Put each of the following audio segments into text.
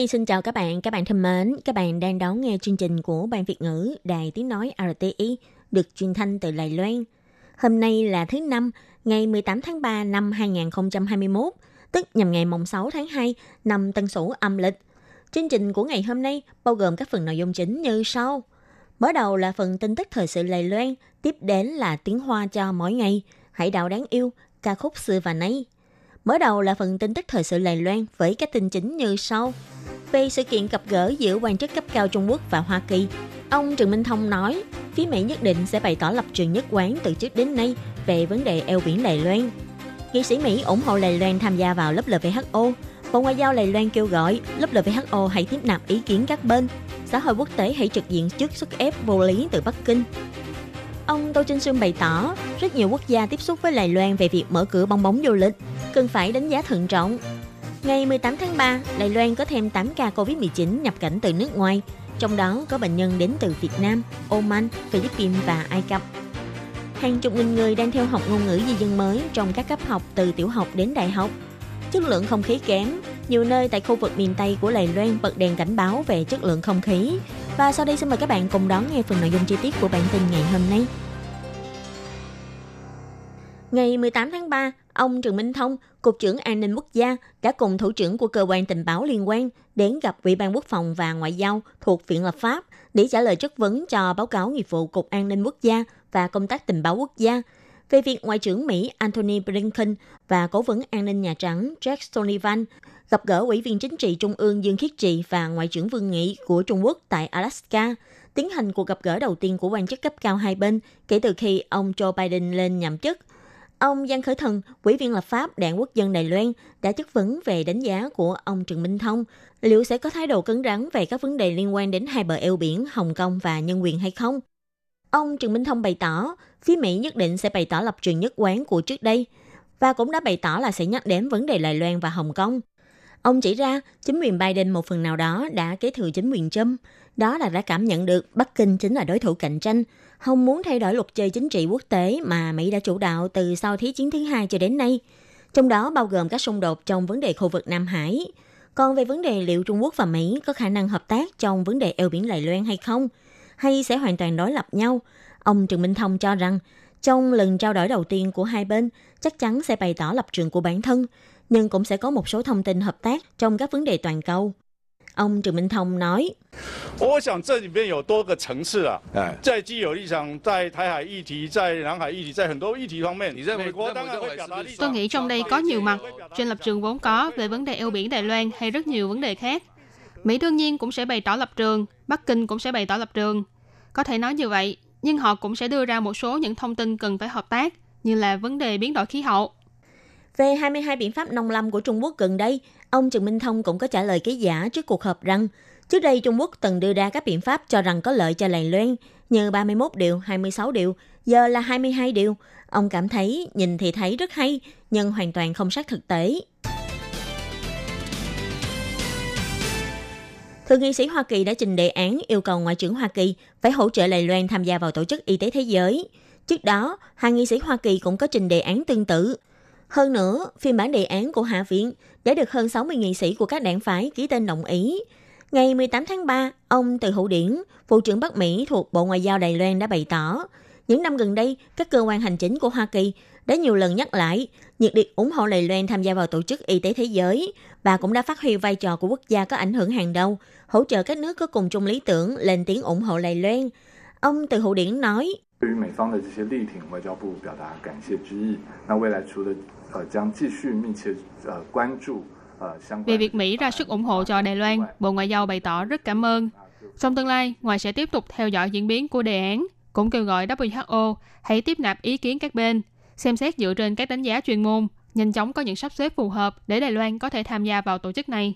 Nhi xin chào các bạn, các bạn thân mến. Các bạn đang đón nghe chương trình của Ban Việt ngữ Đài Tiếng Nói RTI được truyền thanh từ Đài Loan. Hôm nay là thứ Năm, ngày 18 tháng 3 năm 2021, tức nhằm ngày mùng 6 tháng 2 năm Tân Sửu âm lịch. Chương trình của ngày hôm nay bao gồm các phần nội dung chính như sau. Mở đầu là phần tin tức thời sự Đài Loan, tiếp đến là tiếng hoa cho mỗi ngày, hải đạo đáng yêu, ca khúc xưa và nay. Mở đầu là phần tin tức thời sự Đài Loan với các tin chính như sau. Về sự kiện gặp gỡ giữa quan chức cấp cao Trung Quốc và Hoa Kỳ, ông Trần Minh Thông nói, phía Mỹ nhất định sẽ bày tỏ lập trường nhất quán từ trước đến nay về vấn đề eo biển Đài Loan. Nghị sĩ Mỹ ủng hộ Đài Loan tham gia vào lớp LVHO. Bộ Ngoại giao Đài Loan kêu gọi lớp LVHO hãy tiếp nạp ý kiến các bên. Xã hội quốc tế hãy trực diện trước sức ép vô lý từ Bắc Kinh. Ông Tô Trinh Sương bày tỏ, rất nhiều quốc gia tiếp xúc với Đài Loan về việc mở cửa bong bóng du lịch, cần phải đánh giá thận trọng. Ngày 18 tháng 3, Đài Loan có thêm 8 ca COVID-19 nhập cảnh từ nước ngoài, trong đó có bệnh nhân đến từ Việt Nam, Oman, Philippines và Ai Cập. Hàng chục nghìn người đang theo học ngôn ngữ di dân mới trong các cấp học từ tiểu học đến đại học. Chất lượng không khí kém, nhiều nơi tại khu vực miền Tây của Đài Loan bật đèn cảnh báo về chất lượng không khí. Và sau đây xin mời các bạn cùng đón nghe phần nội dung chi tiết của bản tin ngày hôm nay. Ngày 18 tháng 3, ông Trần Minh Thông, Cục trưởng An ninh Quốc gia, đã cùng thủ trưởng của cơ quan tình báo liên quan đến gặp Ủy ban Quốc phòng và Ngoại giao thuộc Viện Lập pháp để trả lời chất vấn cho báo cáo nghiệp vụ Cục An ninh Quốc gia và Công tác tình báo quốc gia. Về việc Ngoại trưởng Mỹ Antony Blinken và Cố vấn An ninh Nhà Trắng Jack Sullivan gặp gỡ Ủy viên Chính trị Trung ương Dương Khiết Trị và Ngoại trưởng Vương Nghị của Trung Quốc tại Alaska, tiến hành cuộc gặp gỡ đầu tiên của quan chức cấp cao hai bên kể từ khi ông Joe Biden lên nhậm chức – Ông Giang Khởi Thần, Ủy viên lập pháp Đảng Quốc dân Đài Loan, đã chất vấn về đánh giá của ông Trần Minh Thông liệu sẽ có thái độ cứng rắn về các vấn đề liên quan đến hai bờ eo biển Hồng Kông và nhân quyền hay không. Ông Trần Minh Thông bày tỏ, phía Mỹ nhất định sẽ bày tỏ lập trường nhất quán của trước đây và cũng đã bày tỏ là sẽ nhắc đến vấn đề Đài Loan và Hồng Kông. Ông chỉ ra chính quyền Biden một phần nào đó đã kế thừa chính quyền Trump, đó là đã cảm nhận được Bắc Kinh chính là đối thủ cạnh tranh không muốn thay đổi luật chơi chính trị quốc tế mà Mỹ đã chủ đạo từ sau Thế chiến thứ hai cho đến nay, trong đó bao gồm các xung đột trong vấn đề khu vực Nam Hải. Còn về vấn đề liệu Trung Quốc và Mỹ có khả năng hợp tác trong vấn đề eo biển Đài Loan hay không, hay sẽ hoàn toàn đối lập nhau, ông Trần Minh Thông cho rằng trong lần trao đổi đầu tiên của hai bên chắc chắn sẽ bày tỏ lập trường của bản thân, nhưng cũng sẽ có một số thông tin hợp tác trong các vấn đề toàn cầu. Ông Trần Minh Thông nói. Tôi nghĩ trong đây có nhiều mặt. Trên lập trường vốn có về vấn đề eo biển Đài Loan hay rất nhiều vấn đề khác. Mỹ đương nhiên cũng sẽ bày tỏ lập trường, Bắc Kinh cũng sẽ bày tỏ lập trường. Có thể nói như vậy, nhưng họ cũng sẽ đưa ra một số những thông tin cần phải hợp tác, như là vấn đề biến đổi khí hậu. Về 22 biện pháp nông lâm của Trung Quốc gần đây, ông Trần Minh Thông cũng có trả lời ký giả trước cuộc họp rằng trước đây Trung Quốc từng đưa ra các biện pháp cho rằng có lợi cho Đài Loan như 31 điều, 26 điều, giờ là 22 điều. Ông cảm thấy nhìn thì thấy rất hay, nhưng hoàn toàn không sát thực tế. Thượng nghị sĩ Hoa Kỳ đã trình đề án yêu cầu Ngoại trưởng Hoa Kỳ phải hỗ trợ Đài Loan tham gia vào Tổ chức Y tế Thế giới. Trước đó, hai nghị sĩ Hoa Kỳ cũng có trình đề án tương tự. Hơn nữa, phiên bản đề án của Hạ viện đã được hơn 60 nghị sĩ của các đảng phái ký tên đồng ý. Ngày 18 tháng 3, ông Từ Hữu Điển, Vụ trưởng Bắc Mỹ thuộc Bộ Ngoại giao Đài Loan đã bày tỏ, những năm gần đây, các cơ quan hành chính của Hoa Kỳ đã nhiều lần nhắc lại nhiệt liệt ủng hộ Đài Loan tham gia vào Tổ chức Y tế Thế giới và cũng đã phát huy vai trò của quốc gia có ảnh hưởng hàng đầu, hỗ trợ các nước có cùng chung lý tưởng lên tiếng ủng hộ Đài Loan. Ông Từ Hữu Điển nói, về việc Mỹ ra sức ủng hộ cho Đài Loan, Bộ Ngoại giao bày tỏ rất cảm ơn. Trong tương lai, ngoài sẽ tiếp tục theo dõi diễn biến của đề án, cũng kêu gọi WHO hãy tiếp nạp ý kiến các bên, xem xét dựa trên các đánh giá chuyên môn, nhanh chóng có những sắp xếp phù hợp để Đài Loan có thể tham gia vào tổ chức này.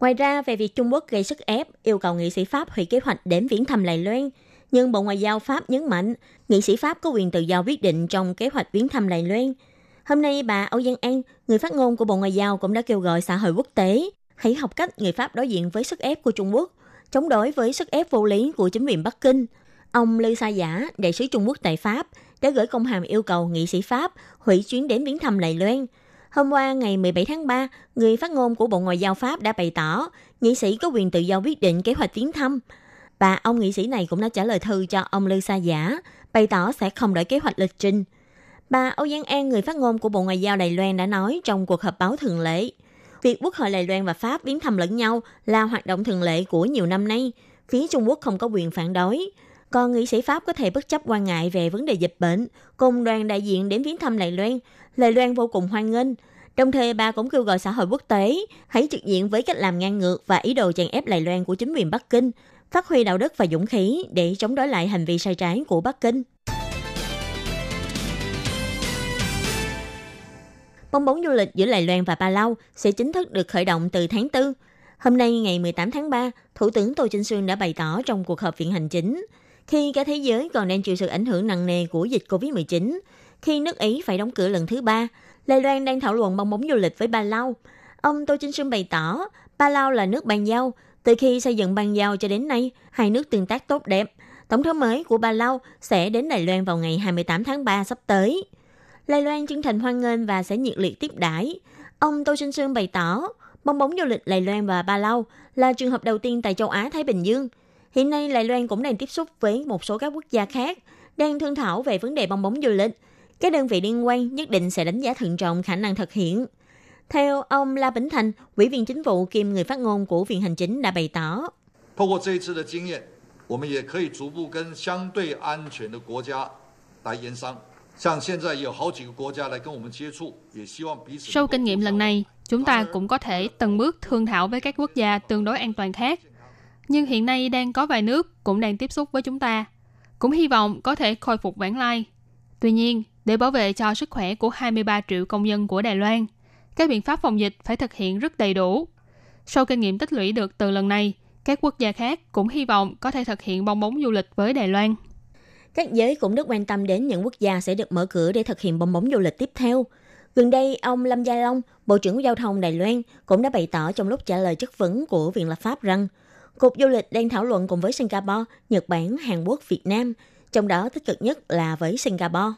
Ngoài ra, về việc Trung Quốc gây sức ép, yêu cầu nghị sĩ Pháp hủy kế hoạch đến viễn thăm Đài Loan, nhưng Bộ Ngoại giao Pháp nhấn mạnh, nghị sĩ Pháp có quyền tự do quyết định trong kế hoạch viễn thăm Đài Loan – Hôm nay, bà Âu Giang An, người phát ngôn của Bộ Ngoại giao cũng đã kêu gọi xã hội quốc tế hãy học cách người Pháp đối diện với sức ép của Trung Quốc, chống đối với sức ép vô lý của chính quyền Bắc Kinh. Ông Lư Sa Giả, đại sứ Trung Quốc tại Pháp, đã gửi công hàm yêu cầu nghị sĩ Pháp hủy chuyến đến viếng thăm Đài Loan. Hôm qua, ngày 17 tháng 3, người phát ngôn của Bộ Ngoại giao Pháp đã bày tỏ nghị sĩ có quyền tự do quyết định kế hoạch viếng thăm. Và ông nghị sĩ này cũng đã trả lời thư cho ông Lư Sa Giả, bày tỏ sẽ không đổi kế hoạch lịch trình. Bà Âu Giang An, người phát ngôn của Bộ Ngoại giao Đài Loan đã nói trong cuộc họp báo thường lệ, việc Quốc hội Đài Loan và Pháp viếng thăm lẫn nhau là hoạt động thường lệ của nhiều năm nay. Phía Trung Quốc không có quyền phản đối. Còn nghị sĩ Pháp có thể bất chấp quan ngại về vấn đề dịch bệnh, cùng đoàn đại diện đến viếng thăm Đài Loan. Đài Loan vô cùng hoan nghênh. Đồng thời, bà cũng kêu gọi xã hội quốc tế hãy trực diện với cách làm ngang ngược và ý đồ chèn ép Đài Loan của chính quyền Bắc Kinh, phát huy đạo đức và dũng khí để chống đối lại hành vi sai trái của Bắc Kinh. Bong bóng du lịch giữa Đài Loan và Palau sẽ chính thức được khởi động từ tháng 4. Hôm nay ngày 18 tháng 3, Thủ tướng Tô Chinh Sương đã bày tỏ trong cuộc họp viện hành chính, khi cả thế giới còn đang chịu sự ảnh hưởng nặng nề của dịch Covid-19, khi nước Ý phải đóng cửa lần thứ ba, Đài Loan đang thảo luận bong bóng du lịch với Palau. Ông Tô Chinh Sương bày tỏ, Palau là nước bàn giao. Từ khi xây dựng bàn giao cho đến nay, hai nước tương tác tốt đẹp. Tổng thống mới của Palau sẽ đến Đài Loan vào ngày 28 tháng 3 sắp tới. Lai Loan chân thành hoan nghênh và sẽ nhiệt liệt tiếp đãi. Ông Tô Sinh Sương bày tỏ, bong bóng du lịch Lai Loan và Ba Lau là trường hợp đầu tiên tại châu Á Thái Bình Dương. Hiện nay Lai Loan cũng đang tiếp xúc với một số các quốc gia khác, đang thương thảo về vấn đề bong bóng du lịch. Các đơn vị liên quan nhất định sẽ đánh giá thận trọng khả năng thực hiện. Theo ông La Bỉnh Thành, Ủy viên Chính vụ kiêm người phát ngôn của Viện Hành Chính đã bày tỏ. 透 sau kinh nghiệm lần này, chúng ta cũng có thể từng bước thương thảo với các quốc gia tương đối an toàn khác. Nhưng hiện nay đang có vài nước cũng đang tiếp xúc với chúng ta, cũng hy vọng có thể khôi phục vãng lai. Tuy nhiên, để bảo vệ cho sức khỏe của 23 triệu công dân của Đài Loan, các biện pháp phòng dịch phải thực hiện rất đầy đủ. Sau kinh nghiệm tích lũy được từ lần này, các quốc gia khác cũng hy vọng có thể thực hiện bong bóng du lịch với Đài Loan. Các giới cũng rất quan tâm đến những quốc gia sẽ được mở cửa để thực hiện bong bóng du lịch tiếp theo. Gần đây, ông Lâm Gia Long, Bộ trưởng Giao thông Đài Loan, cũng đã bày tỏ trong lúc trả lời chất vấn của Viện Lập pháp rằng Cục Du lịch đang thảo luận cùng với Singapore, Nhật Bản, Hàn Quốc, Việt Nam, trong đó tích cực nhất là với Singapore.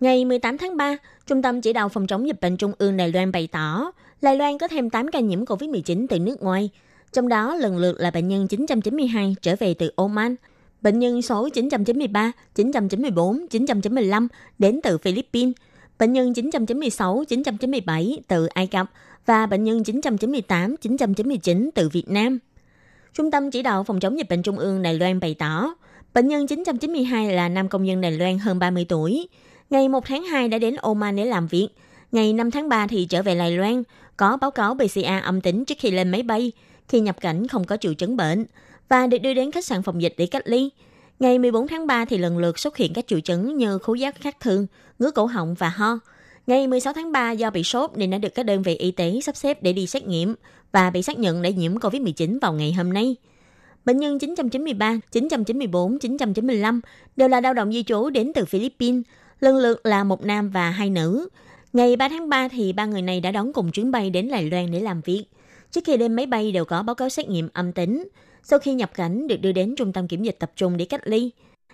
Ngày 18 tháng 3, Trung tâm Chỉ đạo Phòng chống dịch bệnh Trung ương Đài Loan bày tỏ, Đài Loan có thêm 8 ca nhiễm COVID-19 từ nước ngoài, trong đó lần lượt là bệnh nhân 992 trở về từ Oman, bệnh nhân số 993, 994, 995 đến từ Philippines, bệnh nhân 996, 997 từ Ai Cập và bệnh nhân 998, 999 từ Việt Nam. Trung tâm Chỉ đạo Phòng chống dịch bệnh Trung ương Đài Loan bày tỏ, bệnh nhân 992 là nam công dân Đài Loan hơn 30 tuổi. Ngày 1 tháng 2 đã đến Oman để làm việc. Ngày 5 tháng 3 thì trở về Đài Loan, có báo cáo PCR âm tính trước khi lên máy bay, khi nhập cảnh không có triệu chứng bệnh và được đưa đến khách sạn phòng dịch để cách ly. Ngày 14 tháng 3 thì lần lượt xuất hiện các triệu chứng như khứu giác khác thường, ngứa cổ họng và ho. Ngày 16 tháng 3 do bị sốt nên đã được các đơn vị y tế sắp xếp để đi xét nghiệm và bị xác nhận đã nhiễm COVID-19 vào ngày hôm nay. Bệnh nhân 993, 994, 995 đều là lao động di trú đến từ Philippines, lần lượt là một nam và hai nữ. Ngày 3 tháng 3 thì ba người này đã đón cùng chuyến bay đến Đài Loan để làm việc. Trước khi lên máy bay đều có báo cáo xét nghiệm âm tính. Sau khi nhập cảnh được đưa đến trung tâm kiểm dịch tập trung để cách ly.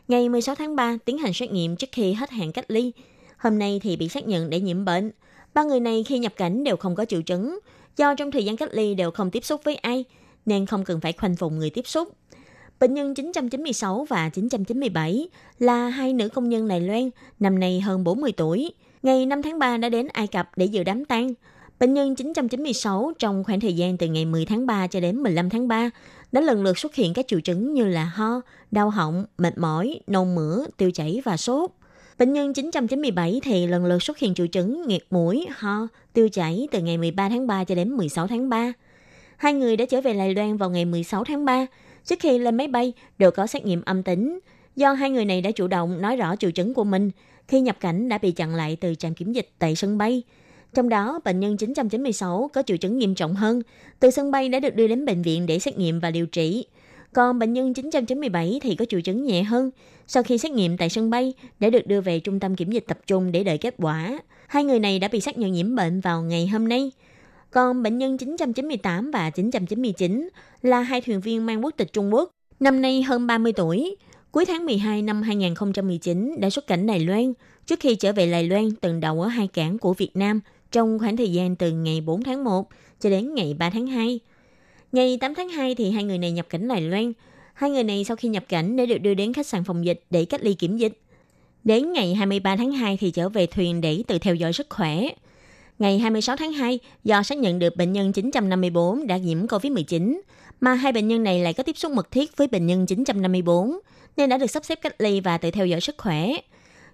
Ngày 16 tháng 3 tiến hành xét nghiệm trước khi hết hạn cách ly. Hôm nay thì bị xác nhận để nhiễm bệnh. Ba người này khi nhập cảnh đều không có triệu chứng, do trong thời gian cách ly đều không tiếp xúc với ai, nên không cần phải khoanh vùng người tiếp xúc. Bệnh nhân 996 và 997 là hai nữ công nhân Đài Loan, năm nay hơn 40 tuổi. Ngày 5 tháng 3 đã đến Ai Cập để dự đám tang. Bệnh nhân 996 trong khoảng thời gian từ ngày 10 tháng 3 cho đến 15 tháng 3 đã lần lượt xuất hiện các triệu chứng như là ho, đau họng, mệt mỏi, nôn mửa, tiêu chảy và sốt. Bệnh nhân 997 thì lần lượt xuất hiện triệu chứng nghẹt mũi, ho, tiêu chảy từ ngày 13 tháng 3 cho đến 16 tháng 3. Hai người đã trở về Đài Loan vào ngày 16 tháng 3. Trước khi lên máy bay đều có xét nghiệm âm tính. Do hai người này đã chủ động nói rõ triệu chứng của mình, khi nhập cảnh đã bị chặn lại từ trạm kiểm dịch tại sân bay. Trong đó, bệnh nhân 996 có triệu chứng nghiêm trọng hơn, từ sân bay đã được đưa đến bệnh viện để xét nghiệm và điều trị. Còn bệnh nhân 997 thì có triệu chứng nhẹ hơn. Sau khi xét nghiệm tại sân bay, đã được đưa về trung tâm kiểm dịch tập trung để đợi kết quả. Hai người này đã bị xác nhận nhiễm bệnh vào ngày hôm nay. Còn bệnh nhân 998 và 999 là hai thuyền viên mang quốc tịch Trung Quốc, năm nay hơn 30 tuổi. Cuối tháng 12 năm 2019 đã xuất cảnh Đài Loan. Trước khi trở về Đài Loan, từng đậu ở hai cảng của Việt Nam trong khoảng thời gian từ ngày 4 tháng 1 cho đến ngày 3 tháng 2. Ngày 8 tháng 2 thì hai người này nhập cảnh Đài Loan. Hai người này sau khi nhập cảnh đã được đưa đến khách sạn phòng dịch để cách ly kiểm dịch. Đến ngày 23 tháng 2 thì trở về thuyền để tự theo dõi sức khỏe. Ngày 26 tháng 2, do xác nhận được bệnh nhân 954 đã nhiễm COVID-19, mà hai bệnh nhân này lại có tiếp xúc mật thiết với bệnh nhân 954, nên đã được sắp xếp cách ly và tự theo dõi sức khỏe.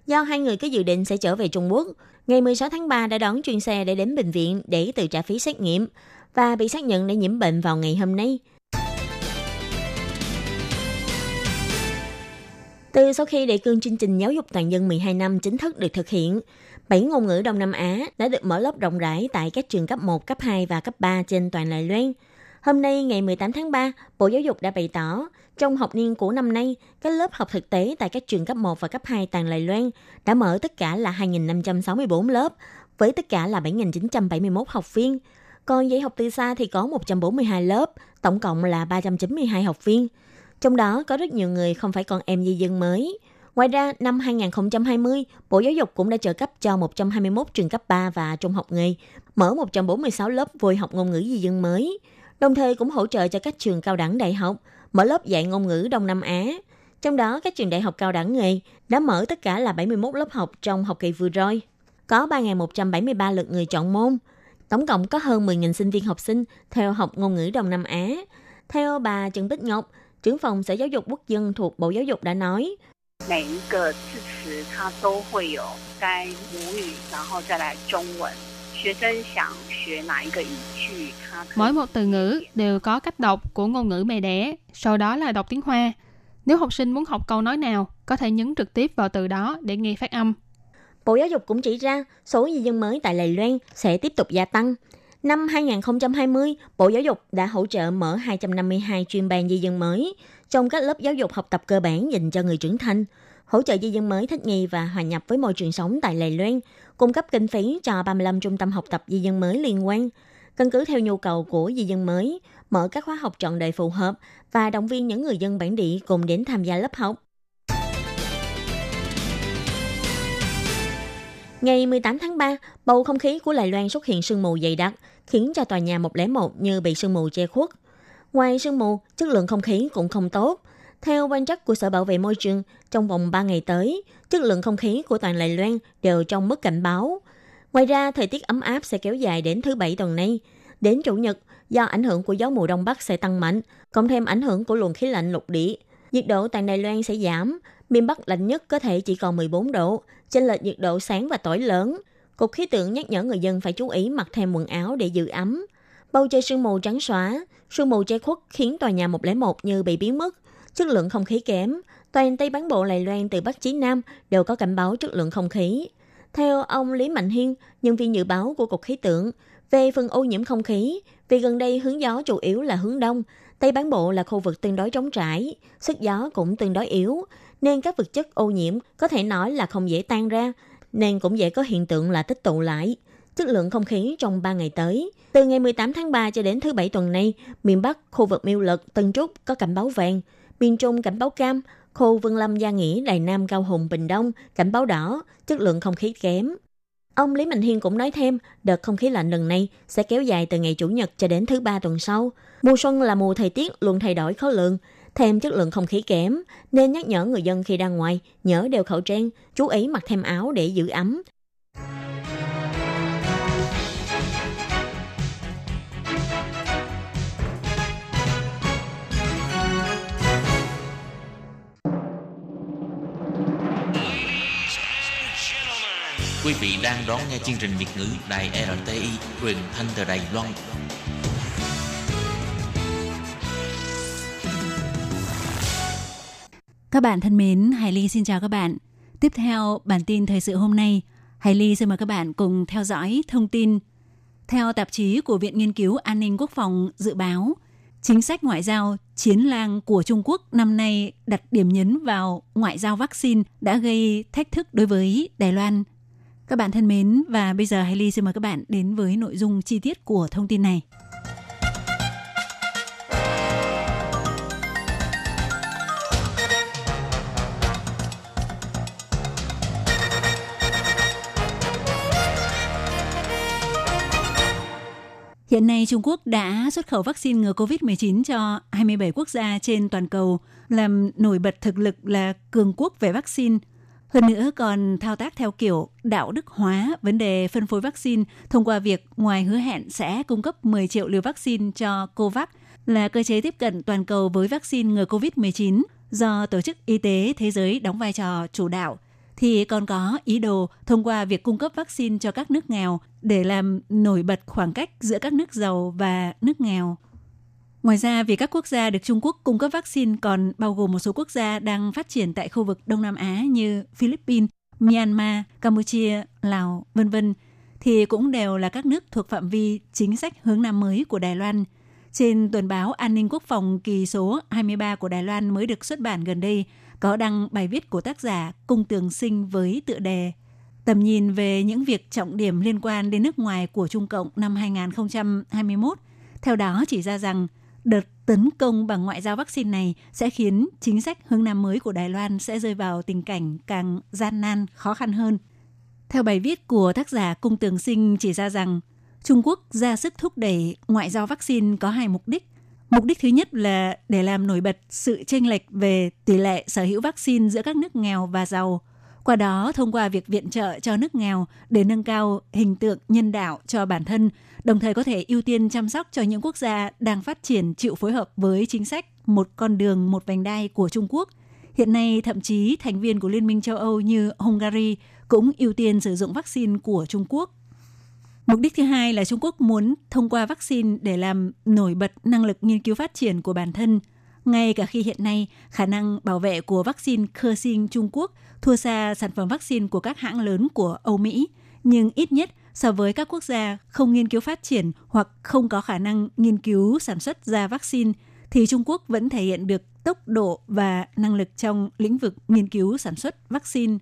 Do hai người có dự định sẽ trở về Trung Quốc, ngày 16 tháng 3 đã đón chuyên xe để đến bệnh viện để tự trả phí xét nghiệm và bị xác nhận đã nhiễm bệnh vào ngày hôm nay. Từ sau khi đề cương chương trình giáo dục toàn dân 12 năm chính thức được thực hiện, 7 ngôn ngữ Đông Nam Á đã được mở lớp rộng rãi tại các trường cấp 1, cấp 2 và cấp 3 trên toàn Đài Loan. Hôm nay, ngày 18 tháng 3, Bộ Giáo dục đã bày tỏ, trong học niên của năm nay, các lớp học thực tế tại các trường cấp 1 và cấp 2 toàn Lài Loan đã mở tất cả là 2.564 lớp, với tất cả là 7.971 học viên. Còn dạy học từ xa thì có 142 lớp, tổng cộng là 392 học viên. Trong đó có rất nhiều người không phải con em di dân mới. Ngoài ra, năm 2020, Bộ Giáo dục cũng đã trợ cấp cho 121 trường cấp 3 và trung học nghề, mở 146 lớp vui học ngôn ngữ di dân mới đồng thời cũng hỗ trợ cho các trường cao đẳng đại học mở lớp dạy ngôn ngữ Đông Nam Á. Trong đó, các trường đại học cao đẳng nghề đã mở tất cả là 71 lớp học trong học kỳ vừa rồi. Có 3.173 lượt người chọn môn. Tổng cộng có hơn 10.000 sinh viên học sinh theo học ngôn ngữ Đông Nam Á. Theo bà Trần Bích Ngọc, trưởng phòng Sở Giáo dục Quốc dân thuộc Bộ Giáo dục đã nói, mỗi một từ. Mỗi một từ ngữ đều có cách đọc của ngôn ngữ mẹ đẻ, sau đó là đọc tiếng Hoa. Nếu học sinh muốn học câu nói nào, có thể nhấn trực tiếp vào từ đó để nghe phát âm. Bộ Giáo dục cũng chỉ ra số di dân mới tại Đài Loan sẽ tiếp tục gia tăng. Năm 2020, Bộ Giáo dục đã hỗ trợ mở 252 chuyên ban di dân mới trong các lớp giáo dục học tập cơ bản dành cho người trưởng thành, hỗ trợ di dân mới thích nghi và hòa nhập với môi trường sống tại Đài Loan, cung cấp kinh phí cho 35 trung tâm học tập di dân mới liên quan, căn cứ theo nhu cầu của di dân mới, mở các khóa học trọn đời phù hợp và động viên những người dân bản địa cùng đến tham gia lớp học. Ngày 18 tháng 3, bầu không khí của Đài Loan xuất hiện sương mù dày đặc, khiến cho tòa nhà 101 như bị sương mù che khuất. Ngoài sương mù, chất lượng không khí cũng không tốt. Theo quan trắc của Sở Bảo vệ Môi trường, trong vòng 3 ngày tới, chất lượng không khí của toàn Đài Loan đều trong mức cảnh báo. Ngoài ra, thời tiết ấm áp sẽ kéo dài đến thứ Bảy tuần nay. Đến Chủ nhật, do ảnh hưởng của gió mùa Đông Bắc sẽ tăng mạnh, cộng thêm ảnh hưởng của luồng khí lạnh lục địa, nhiệt độ toàn Đài Loan sẽ giảm. Miền Bắc lạnh nhất có thể chỉ còn 14 độ, chênh lệch nhiệt độ sáng và tối lớn. Cục khí tượng nhắc nhở người dân phải chú ý mặc thêm quần áo để giữ ấm. Bầu trời sương mù trắng xóa, sương mù che khuất khiến tòa nhà 101 như bị biến mất. Chất lượng không khí kém, toàn Tây bán bộ Lài Loan từ Bắc chí Nam đều có cảnh báo chất lượng không khí. Theo ông Lý Mạnh Hiên, nhân viên dự báo của Cục Khí tượng, về phần ô nhiễm không khí, vì gần đây hướng gió chủ yếu là hướng đông, Tây bán bộ là khu vực tương đối trống trải, sức gió cũng tương đối yếu, nên các vật chất ô nhiễm có thể nói là không dễ tan ra, nên cũng dễ có hiện tượng là tích tụ lại. Chất lượng không khí trong 3 ngày tới, từ ngày 18 tháng 3 cho đến thứ Bảy tuần này, miền Bắc, khu vực Miêu Lực, Tân Trúc có cảnh báo vàng, miền Trung cảnh báo cam, khu Vân Lâm, Gia Nghĩa, Đài Nam, Cao Hùng, Bình Đông, cảnh báo đỏ, chất lượng không khí kém. Ông Lý Mạnh Hiên cũng nói thêm, đợt không khí lạnh lần này sẽ kéo dài từ ngày Chủ nhật cho đến thứ ba tuần sau. Mùa xuân là mùa thời tiết luôn thay đổi khó lường, thêm chất lượng không khí kém, nên nhắc nhở người dân khi ra ngoài nhớ đeo khẩu trang, chú ý mặc thêm áo để giữ ấm. Quý vị đang đón nghe chương trình Việt ngữ Đài RTI truyền thanh từ Đài Loan. Các bạn thân mến, Hải Ly xin chào các bạn. Tiếp theo bản tin thời sự hôm nay, Hải Ly xin mời các bạn cùng theo dõi thông tin. Theo tạp chí của Viện Nghiên cứu An ninh Quốc phòng dự báo, chính sách ngoại giao chiến lang của Trung Quốc năm nay đặt điểm nhấn vào ngoại giao vaccine đã gây thách thức đối với Đài Loan. Các bạn thân mến, và bây giờ Hailey xin mời các bạn đến với nội dung chi tiết của thông tin này. Hiện nay Trung Quốc đã xuất khẩu vaccine ngừa COVID-19 cho 27 quốc gia trên toàn cầu, làm nổi bật thực lực là cường quốc về vaccine. Hơn nữa còn thao tác theo kiểu đạo đức hóa, vấn đề phân phối vaccine thông qua việc ngoài hứa hẹn sẽ cung cấp 10 triệu liều vaccine cho COVAX là cơ chế tiếp cận toàn cầu với vaccine ngừa COVID-19 do Tổ chức Y tế Thế giới đóng vai trò chủ đạo – thì còn có ý đồ thông qua việc cung cấp vaccine cho các nước nghèo để làm nổi bật khoảng cách giữa các nước giàu và nước nghèo. Ngoài ra, vì các quốc gia được Trung Quốc cung cấp vaccine còn bao gồm một số quốc gia đang phát triển tại khu vực Đông Nam Á như Philippines, Myanmar, Campuchia, Lào, vân vân, thì cũng đều là các nước thuộc phạm vi chính sách hướng Nam mới của Đài Loan. Trên tuần báo An ninh Quốc phòng kỳ số 23 của Đài Loan mới được xuất bản gần đây – có đăng bài viết của tác giả Cung Tường Sinh với tựa đề Tầm nhìn về những việc trọng điểm liên quan đến nước ngoài của Trung Cộng năm 2021. Theo đó chỉ ra rằng đợt tấn công bằng ngoại giao vaccine này sẽ khiến chính sách hướng Nam mới của Đài Loan sẽ rơi vào tình cảnh càng gian nan, khó khăn hơn. Theo bài viết của tác giả Cung Tường Sinh chỉ ra rằng Trung Quốc ra sức thúc đẩy ngoại giao vaccine có hai mục đích. Mục đích thứ nhất là để làm nổi bật sự chênh lệch về tỷ lệ sở hữu vaccine giữa các nước nghèo và giàu. Qua đó, thông qua việc viện trợ cho nước nghèo để nâng cao hình tượng nhân đạo cho bản thân, đồng thời có thể ưu tiên chăm sóc cho những quốc gia đang phát triển chịu phối hợp với chính sách một con đường một vành đai của Trung Quốc. Hiện nay, thậm chí thành viên của Liên minh châu Âu như Hungary cũng ưu tiên sử dụng vaccine của Trung Quốc Mục đích thứ hai là Trung Quốc muốn thông qua vaccine để làm nổi bật năng lực nghiên cứu phát triển của bản thân. Ngay cả khi hiện nay, khả năng bảo vệ của vaccine khơ sinh Trung Quốc thua xa sản phẩm vaccine của các hãng lớn của Âu Mỹ, nhưng ít nhất so với các quốc gia không nghiên cứu phát triển hoặc không có khả năng nghiên cứu sản xuất ra vaccine, thì Trung Quốc vẫn thể hiện được tốc độ và năng lực trong lĩnh vực nghiên cứu sản xuất vaccine.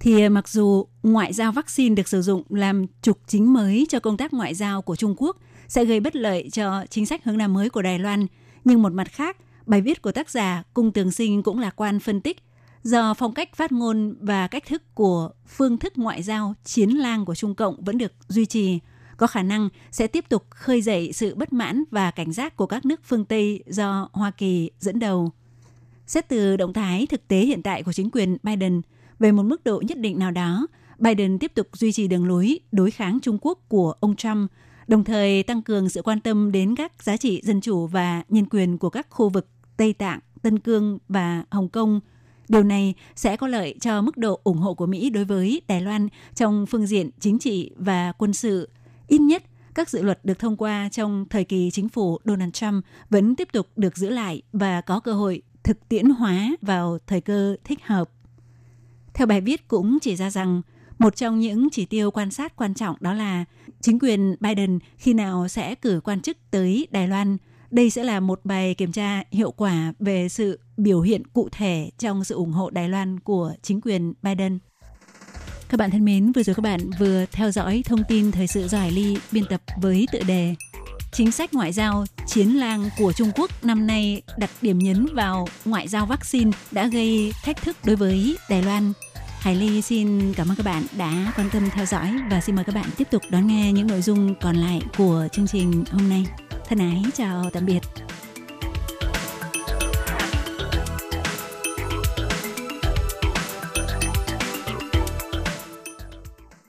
Thì à, mặc dù ngoại giao vaccine được sử dụng làm trục chính mới cho công tác ngoại giao của Trung Quốc sẽ gây bất lợi cho chính sách hướng Nam mới của Đài Loan, nhưng một mặt khác, bài viết của tác giả Cung Tường Sinh cũng lạc quan phân tích do phong cách phát ngôn và cách thức của phương thức ngoại giao chiến lang của Trung Cộng vẫn được duy trì, có khả năng sẽ tiếp tục khơi dậy sự bất mãn và cảnh giác của các nước phương Tây do Hoa Kỳ dẫn đầu. Xét từ động thái thực tế hiện tại của chính quyền Biden – về một mức độ nhất định nào đó, Biden tiếp tục duy trì đường lối đối kháng Trung Quốc của ông Trump, đồng thời tăng cường sự quan tâm đến các giá trị dân chủ và nhân quyền của các khu vực Tây Tạng, Tân Cương và Hồng Kông. Điều này sẽ có lợi cho mức độ ủng hộ của Mỹ đối với Đài Loan trong phương diện chính trị và quân sự. Ít nhất, các dự luật được thông qua trong thời kỳ chính phủ Donald Trump vẫn tiếp tục được giữ lại và có cơ hội thực tiễn hóa vào thời cơ thích hợp. Theo bài viết cũng chỉ ra rằng một trong những chỉ tiêu quan sát quan trọng đó là chính quyền Biden khi nào sẽ cử quan chức tới Đài Loan. Đây sẽ là một bài kiểm tra hiệu quả về sự biểu hiện cụ thể trong sự ủng hộ Đài Loan của chính quyền Biden. Các bạn thân mến, vừa rồi các bạn vừa theo dõi thông tin thời sự do Hải Ly biên tập với tựa đề Chính sách ngoại giao chiến lang của Trung Quốc năm nay đặt điểm nhấn vào ngoại giao vaccine đã gây thách thức đối với Đài Loan. Hải Ly xin cảm ơn các bạn đã quan tâm theo dõi và xin mời các bạn tiếp tục đón nghe những nội dung còn lại của chương trình hôm nay. Thân ái chào tạm biệt.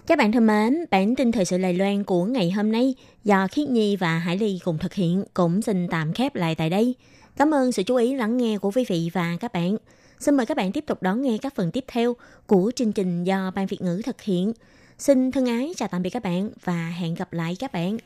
Các bạn thân mến, bản tin thời sự Lài Loan của ngày hôm nay do Khiết Nhi và Hải Ly cùng thực hiện cũng xin tạm khép lại tại đây. Cảm ơn sự chú ý lắng nghe của quý vị và các bạn. Xin mời các bạn tiếp tục đón nghe các phần tiếp theo của chương trình do Ban Việt ngữ thực hiện. Xin thân ái chào tạm biệt các bạn và hẹn gặp lại các bạn.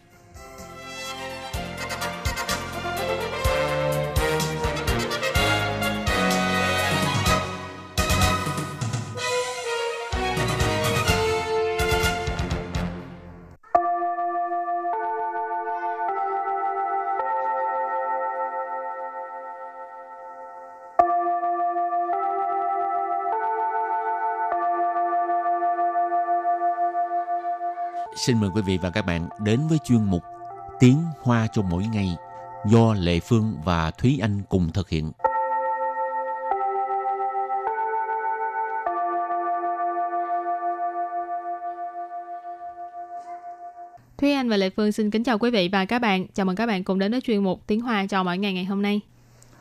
Xin mời quý vị và các bạn đến với chuyên mục Tiếng Hoa cho mỗi ngày do Lệ Phương và Thúy Anh cùng thực hiện. Thúy Anh và Lệ Phương xin kính chào quý vị và các bạn. Chào mừng các bạn cùng đến với chuyên mục Tiếng Hoa cho mỗi ngày ngày hôm nay.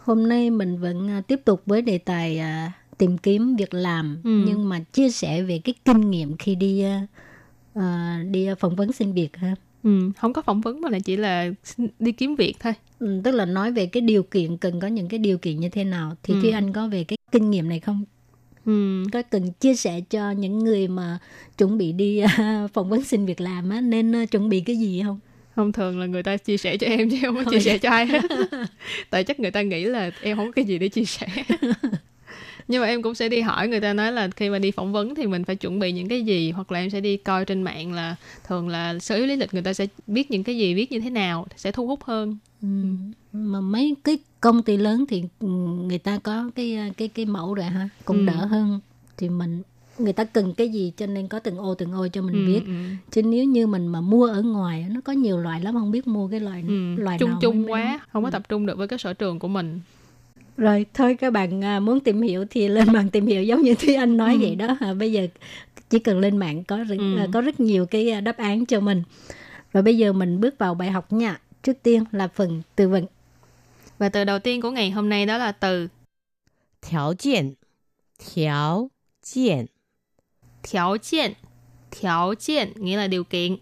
Hôm nay mình vẫn à, tiếp tục với đề tài à, tìm kiếm việc làm ừ. nhưng mà chia sẻ về cái kinh nghiệm khi đi uh, đi phỏng vấn xin việc ha. Ừ, không có phỏng vấn mà là chỉ là đi kiếm việc thôi. Ừ, tức là nói về cái điều kiện cần có những cái điều kiện như thế nào thì ừ. Thúy Anh có về cái kinh nghiệm này không? Ừ. Có cần chia sẻ cho những người mà chuẩn bị đi phỏng vấn xin việc làm á nên uh, chuẩn bị cái gì không? Thông thường là người ta chia sẻ cho em chứ không có chia sẻ cho ai hết. Tại chắc người ta nghĩ là em không có cái gì để chia sẻ. nhưng mà em cũng sẽ đi hỏi người ta nói là khi mà đi phỏng vấn thì mình phải chuẩn bị những cái gì hoặc là em sẽ đi coi trên mạng là thường là sở yếu lý lịch người ta sẽ biết những cái gì viết như thế nào sẽ thu hút hơn ừ. mà mấy cái công ty lớn thì ừ, người ta có cái cái cái mẫu rồi ha cũng ừ. đỡ hơn thì mình người ta cần cái gì cho nên có từng ô từng ô cho mình ừ, biết ừ. chứ nếu như mình mà mua ở ngoài nó có nhiều loại lắm không biết mua cái loại ừ. loại chung nào chung quá không có ừ. tập trung được với cái sở trường của mình rồi thôi các bạn à, muốn tìm hiểu thì lên mạng tìm hiểu giống như Thúy Anh nói ừ. vậy đó. À, bây giờ chỉ cần lên mạng có ừ. À, có rất nhiều cái đáp án cho mình. Rồi bây giờ mình bước vào bài học nha. Trước tiên là phần từ vựng. Và từ đầu tiên của ngày hôm nay đó là từ điều kiện điều kiện điều kiện điều kiện nghĩa là điều kiện.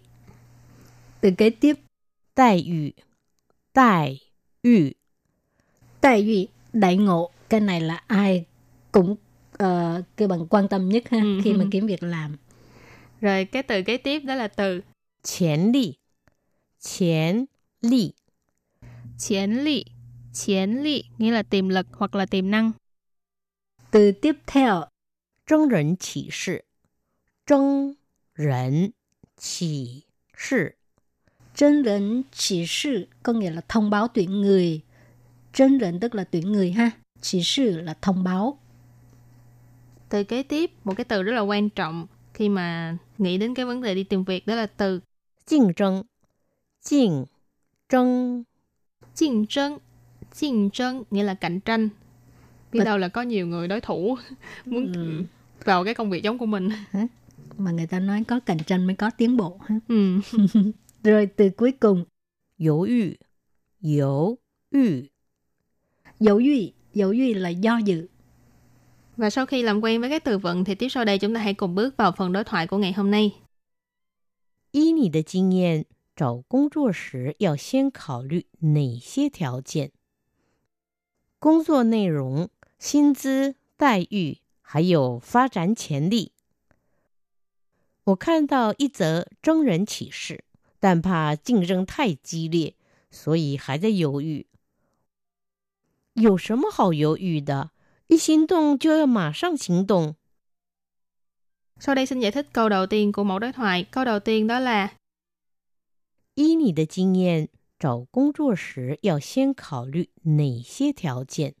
Từ kế tiếp Đại ủy Đại ủy Đại ủy đại ngộ. Cái này là ai cũng uh, kêu bằng quan tâm nhất ha ừ, khi mà ừ. kiếm việc làm. Rồi cái từ kế tiếp đó là từ chiến lý chiến lý chiến lý chiến lý nghĩa là tiềm lực hoặc là tiềm năng. Từ tiếp theo. Trân rỉnh chỉ sự. Trân rỉnh chỉ sự. Trân rỉnh chỉ sự có nghĩa là thông báo tuyển người. Chân rệnh tức là tuyển người ha. Chỉ sự là thông báo. Từ kế tiếp, một cái từ rất là quan trọng khi mà nghĩ đến cái vấn đề đi tìm việc đó là từ竞争.竞tranh.竞tranh.竞tranh nghĩa là cạnh tranh. Biết đâu là có nhiều người đối thủ muốn ừ. vào cái công việc giống của mình. Mà người ta nói có cạnh tranh mới có tiến bộ. Ha? Ừ. Rồi từ cuối cùng. Yếu yu. Yếu yu Dấu duy, dấu duy là do dự. Và sau khi làm quen với các từ vựng thì tiếp sau đây chúng ta hãy cùng bước vào phần đối thoại của ngày hôm nay. 依你的经验，找工作时要先考虑哪些条件？工作内容、薪资待遇，还有发展潜力。我看到一则征人启事，但怕竞争太激烈，所以还在犹豫。 有什么好犹豫的？一行动就要马上行动。Sau đây xin giải thích câu đầu tiên của mẫu đối thoại. Câu đầu tiên đó là 依你的经验，找工作时要先考虑哪些条件？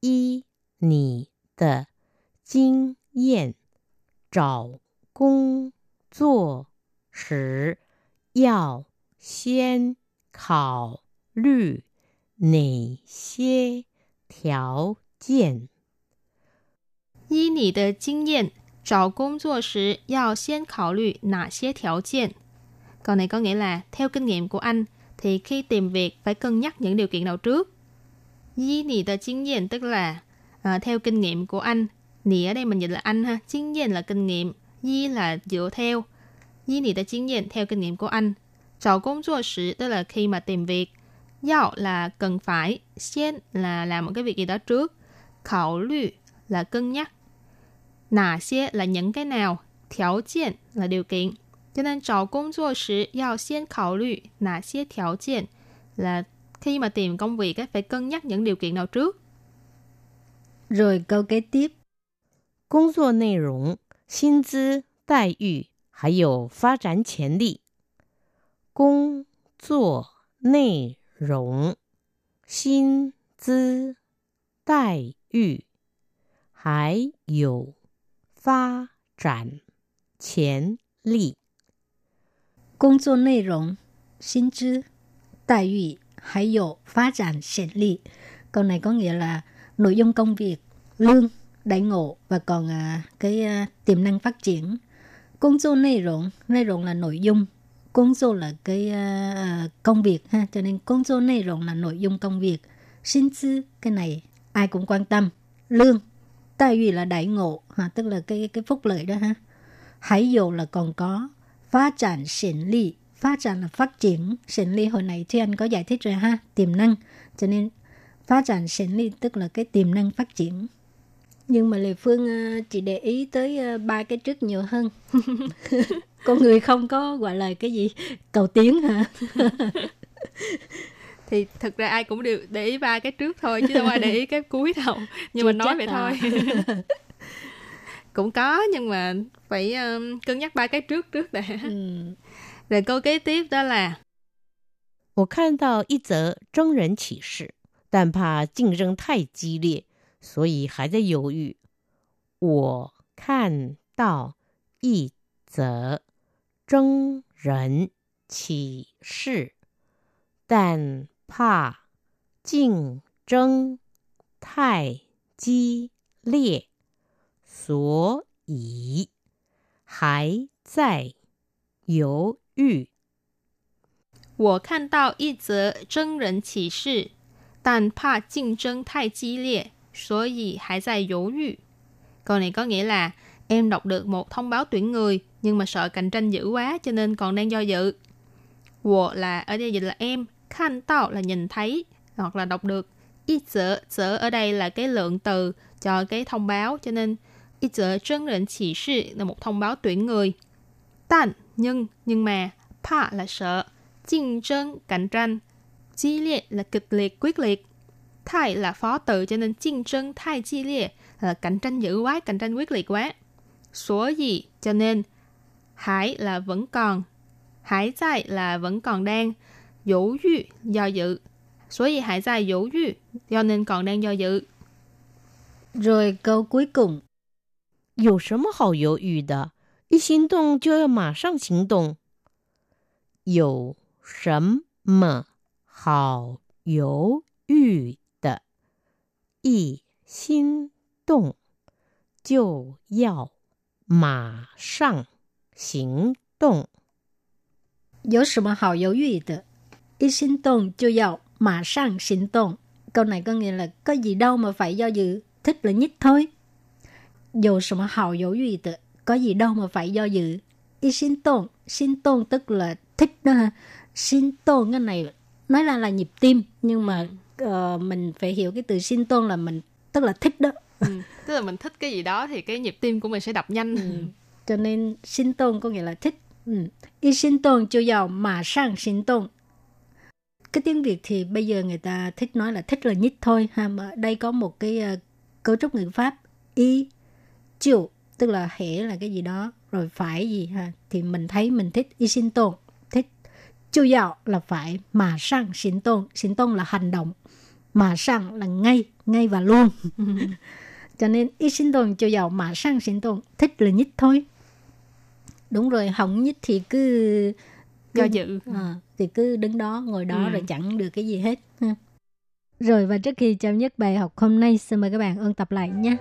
依你的经验，找工作时要先考虑 哪些条件？依你的经验，找工作时要先考虑哪些条件？Câu này có nghĩa là theo kinh nghiệm của anh thì khi tìm việc phải cân nhắc những điều kiện nào trước. Yi nì tờ kinh nghiệm tức là à, theo kinh nghiệm của anh. Nì ở đây mình dịch là anh ha. Kinh nghiệm là kinh nghiệm. Yi là dựa theo. Yi nì tờ kinh nghiệm theo kinh nghiệm của anh. Chào công作时 tức là khi mà tìm việc. Yào là cần phải, xiên là làm một cái việc gì đó trước, khảo lü là cân nhắc, nà xie là những cái nào,条件 là điều kiện. Cho nên chào công作时要先考虑哪些条件 là khi mà tìm công việc phải cân nhắc những điều kiện nào trước. Rồi câu kế tiếp. 工作内容、薪资待遇还有发展潜力。工作 内容、薪资待遇，还有发展潜力。 工作内容、薪资、待遇还有发展潜力. Câu này có nghĩa là nội dung công việc, lương, đại ngộ và còn à, cái à, tiềm năng phát triển. Công作内容, nội dung là nội dung, Công dô là cái uh, công việc ha, cho nên công là nội dung công việc. Xin tư cái này ai cũng quan tâm. Lương, tại vì là đại ngộ ha, tức là cái cái phúc lợi đó ha. Hãy dù là còn có phát triển xịn lý, phát triển là phát triển, xịn lý hồi này thì anh có giải thích rồi ha, tiềm năng. Cho nên phát triển xịn lý tức là cái tiềm năng phát triển Nhưng mà Lê Phương uh, chỉ để ý tới uh, ba cái trước nhiều hơn. Con người không có gọi là cái gì cầu tiến hả? thì thực ra ai cũng đều để ý ba cái trước thôi chứ đâu ai để ý cái cuối đâu nhưng mà nói vậy à. thôi cũng có nhưng mà phải um, cân nhắc ba cái trước trước đã ừ. rồi câu kế tiếp đó là 我看到一则征人启事，但怕竞争太激烈， 所以还在犹豫。我看到一则征人启事，但怕竞争太激烈，所以还在犹豫。我看到一则征人启事，但怕竞争太激烈，所以 hãy dài dỗ dự. Câu này có nghĩa là em đọc được một thông báo tuyển người nhưng mà sợ cạnh tranh dữ quá cho nên còn đang do dự. Wo là ở đây dịch là em, khăn tao là nhìn thấy hoặc là đọc được. Ít sợ, sợ ở đây là cái lượng từ cho cái thông báo cho nên ít sợ chân định chỉ sự là một thông báo tuyển người. tan nhưng, nhưng mà, pa là sợ, chinh chân, cạnh tranh, chi liệt là kịch liệt, quyết liệt. Thai là phó từ cho nên 竞争 thai chi liệt là cạnh tranh dữ quá, cạnh tranh quyết liệt quá. Số gì cho nên hải là vẫn còn, hải tại là vẫn còn đang, dỗ yu do dự. Số gì hải tại dỗ yu do nên còn đang do dự. Rồi câu cuối cùng. 有什么好犹豫的？一心动就要马上行动。有什么好犹豫的？ 一心动就要马上行动。有什么好犹豫的？一心动就要马上行动。Câu này có nghĩa là có gì đâu mà phải do dự, thích là nhất thôi. Dù什么好犹豫的, có gì đâu mà phải do dự. Y xin tôn, xin tôn tức là thích đó ha. Xin tôn cái này nói ra là nhịp tim, nhưng mà uh, mình phải hiểu cái từ xin tôn là mình tức là thích đó ừ. tức là mình thích cái gì đó thì cái nhịp tim của mình sẽ đập nhanh ừ. cho nên sinh tôn có nghĩa là thích ừ. y sinh tôn cho giàu mà sang sinh tôn cái tiếng Việt thì bây giờ người ta thích nói là thích là nhất thôi ha mà đây có một cái uh, cấu trúc ngữ pháp y chịu tức là hễ là cái gì đó rồi phải gì ha thì mình thấy mình thích y sinh tôn thích chu dạo là phải mà sang sinh tôn sinh tôn là hành động mà sang là ngay, ngay và luôn. Cho nên ít sinh tồn cho giàu mà sang sinh tồn, thích là nhất thôi. Đúng rồi, hỏng nhất thì cứ... Do dự. À, thì cứ đứng đó, ngồi đó ừ. rồi chẳng được cái gì hết. Rồi và trước khi chào nhất bài học hôm nay, xin mời các bạn ôn tập lại nhé.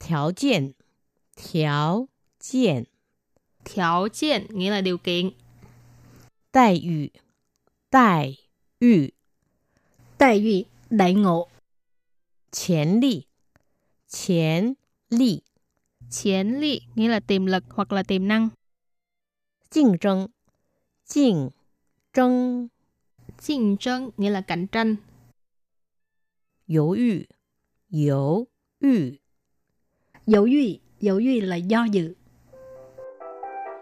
Thiểu kiện Thiểu kiện 条件 nghĩa là điều kiện. 待遇，待遇，待遇 đại ngộ. 潜力，潜力，潜力 nghĩa là tiềm lực hoặc là tiềm năng. 竞争，竞争，竞争 nghĩa là cạnh tranh. 犹豫，犹豫，犹豫，犹豫 là do dự.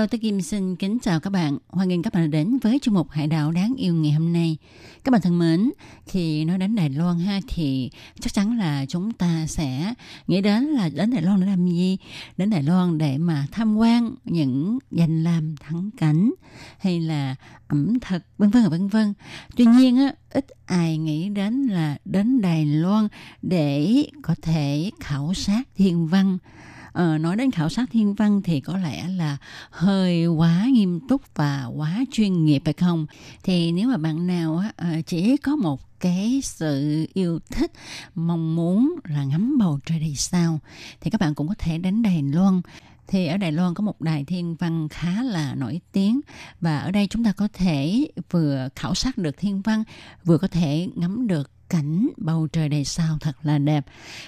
Hello, tôi Kim xin kính chào các bạn. Hoan nghênh các bạn đến với chương mục Hải đảo đáng yêu ngày hôm nay. Các bạn thân mến, thì nói đến Đài Loan ha thì chắc chắn là chúng ta sẽ nghĩ đến là đến Đài Loan để làm gì? Đến Đài Loan để mà tham quan những danh lam thắng cảnh hay là ẩm thực vân vân vân vân. Tuy nhiên á ít ai nghĩ đến là đến Đài Loan để có thể khảo sát thiên văn à, nói đến khảo sát thiên văn thì có lẽ là hơi quá nghiêm túc và quá chuyên nghiệp phải không? Thì nếu mà bạn nào á, ờ, chỉ có một cái sự yêu thích mong muốn là ngắm bầu trời đầy sao thì các bạn cũng có thể đến Đài Loan. Thì ở Đài Loan có một đài thiên văn khá là nổi tiếng và ở đây chúng ta có thể vừa khảo sát được thiên văn vừa có thể ngắm được cảnh bầu trời đầy sao thật là đẹp.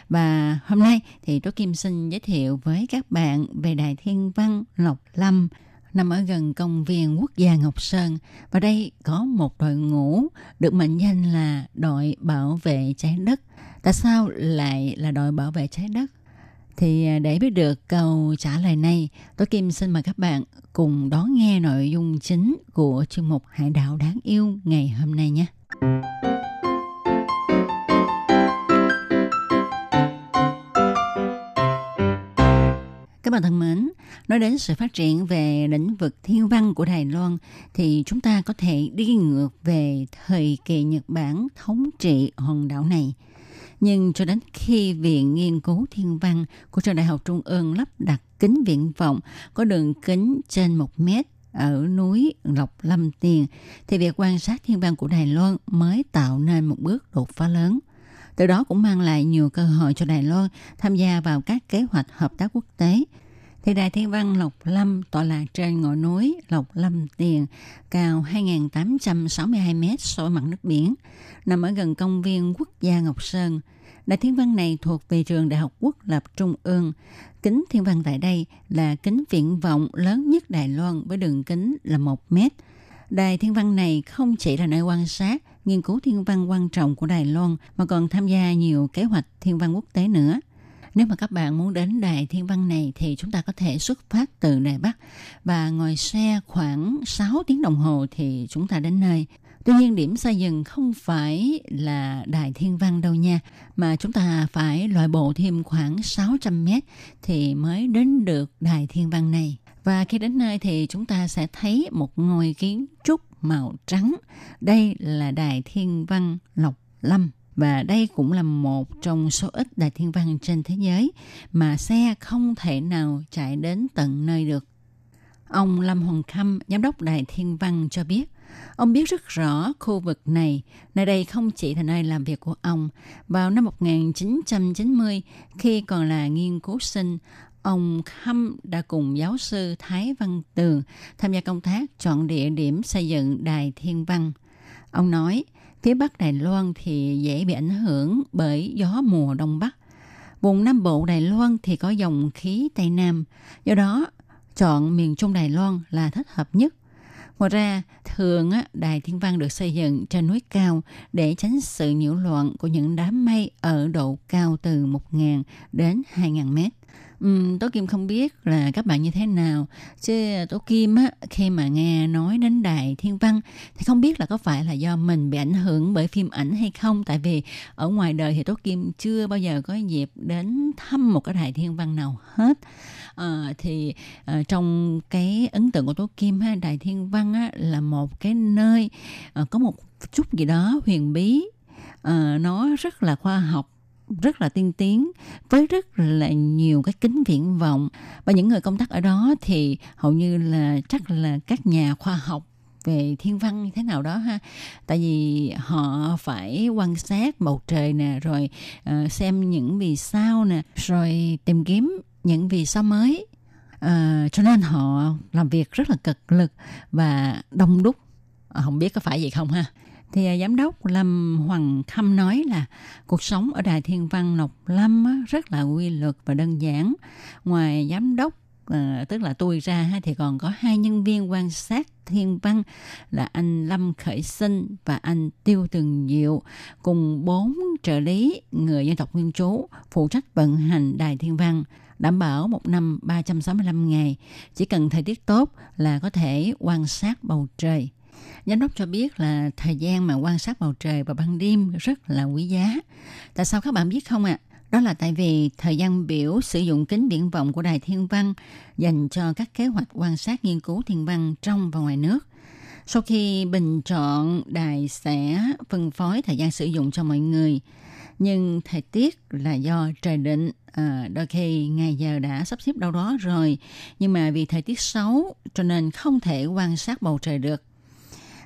Và hôm nay thì Tố Kim xin giới thiệu với các bạn về Đài Thiên Văn Lộc Lâm nằm ở gần công viên quốc gia Ngọc Sơn. Và đây có một đội ngũ được mệnh danh là đội bảo vệ trái đất. Tại sao lại là đội bảo vệ trái đất? Thì à, để biết được câu trả lời này, tôi Kim xin mời các bạn cùng đón nghe nội dung chính của chương mục Hải đảo đáng yêu ngày hôm nay nhé. Các bạn thân mến, nói đến sự phát triển về lĩnh vực thiên văn của Đài Loan thì chúng ta có thể đi ngược về thời kỳ Nhật Bản thống trị hòn đảo này. Nhưng cho đến khi Viện Nghiên cứu Thiên văn của Trường Đại học Trung ương lắp đặt kính viễn vọng có đường kính trên một mét ở núi Lộc Lâm Tiền thì việc quan sát thiên văn của Đài Loan mới tạo nên một bước đột phá lớn. Từ đó cũng mang lại nhiều cơ hội cho Đài Loan tham gia vào các kế hoạch hợp tác quốc tế. Thì Đài Thiên văn Lộc Lâm tọa lạc trên ngọn núi Lộc Lâm Tiền, cao 2.862 m so với mặt nước biển, nằm ở gần công viên quốc gia Ngọc Sơn. Đài Thiên văn này thuộc về trường Đại học Quốc lập Trung ương. Kính Thiên văn tại đây là kính viễn vọng lớn nhất Đài Loan với đường kính là 1 mét. Đài Thiên văn này không chỉ là nơi quan sát, nghiên cứu thiên văn quan trọng của Đài Loan mà còn tham gia nhiều kế hoạch thiên văn quốc tế nữa. Nếu mà các bạn muốn đến đài thiên văn này thì chúng ta có thể xuất phát từ Đài Bắc và ngồi xe khoảng 6 tiếng đồng hồ thì chúng ta đến nơi. Tuy nhiên điểm xa dừng không phải là đài thiên văn đâu nha, mà chúng ta phải loại bộ thêm khoảng 600 mét thì mới đến được đài thiên văn này. Và khi đến nơi thì chúng ta sẽ thấy một ngôi kiến trúc màu trắng. Đây là đài thiên văn Lộc Lâm. Và đây cũng là một trong số ít đài thiên văn trên thế giới mà xe không thể nào chạy đến tận nơi được. Ông Lâm Hoàng Khâm, giám đốc đài thiên văn cho biết, Ông biết rất rõ khu vực này, nơi đây không chỉ là nơi làm việc của ông. Vào năm 1990, khi còn là nghiên cứu sinh, ông Khâm đã cùng giáo sư Thái Văn Tường tham gia công tác chọn địa điểm xây dựng đài thiên văn. Ông nói, phía Bắc Đài Loan thì dễ bị ảnh hưởng bởi gió mùa Đông Bắc. Vùng Nam Bộ Đài Loan thì có dòng khí Tây Nam, do đó chọn miền Trung Đài Loan là thích hợp nhất. Ngoài ra, thường á, đài thiên văn được xây dựng trên núi cao để tránh sự nhiễu loạn của những đám mây ở độ cao từ 1.000 đến 2.000 mét. Uhm, Tố Kim không biết là các bạn như thế nào. Chứ Tố Kim á khi mà nghe nói đến đài thiên văn thì không biết là có phải là do mình bị ảnh hưởng bởi phim ảnh hay không. Tại vì ở ngoài đời thì Tố Kim chưa bao giờ có dịp đến thăm một cái đài thiên văn nào hết. À, thì à, trong cái ấn tượng của Tố Kim ha đài thiên văn á, là một cái nơi à, có một chút gì đó huyền bí. À, nó rất là khoa học rất là tiên tiến với rất là nhiều cái kính viễn vọng. Và những người công tác ở đó thì hầu như là chắc là các nhà khoa học về thiên văn như thế nào đó ha. Tại vì họ phải quan sát bầu trời nè rồi uh, xem những vì sao nè rồi tìm kiếm những vì sao mới. Uh, cho nên họ làm việc rất là cực lực và đông đúc. À, không biết có phải gì không ha? Thì à, giám đốc Lâm Hoàng Khâm nói là cuộc sống ở Đài Thiên Văn Lộc Lâm rất là quy luật và đơn giản. Ngoài giám đốc à, tức là tôi ra thì còn có hai nhân viên quan sát thiên văn là anh Lâm Khởi Sinh và anh Tiêu Tường Diệu cùng bốn trợ lý người dân tộc nguyên trú phụ trách vận hành đài thiên văn đảm bảo một năm 365 ngày chỉ cần thời tiết tốt là có thể quan sát bầu trời Giám đốc cho biết là thời gian mà quan sát bầu trời vào ban đêm rất là quý giá. Tại sao các bạn biết không ạ? À? Đó là tại vì thời gian biểu sử dụng kính viễn vọng của Đài Thiên Văn dành cho các kế hoạch quan sát nghiên cứu thiên văn trong và ngoài nước. Sau khi bình chọn, đài sẽ phân phối thời gian sử dụng cho mọi người. Nhưng thời tiết là do trời định, à, đôi khi ngày giờ đã sắp xếp đâu đó rồi. Nhưng mà vì thời tiết xấu cho nên không thể quan sát bầu trời được.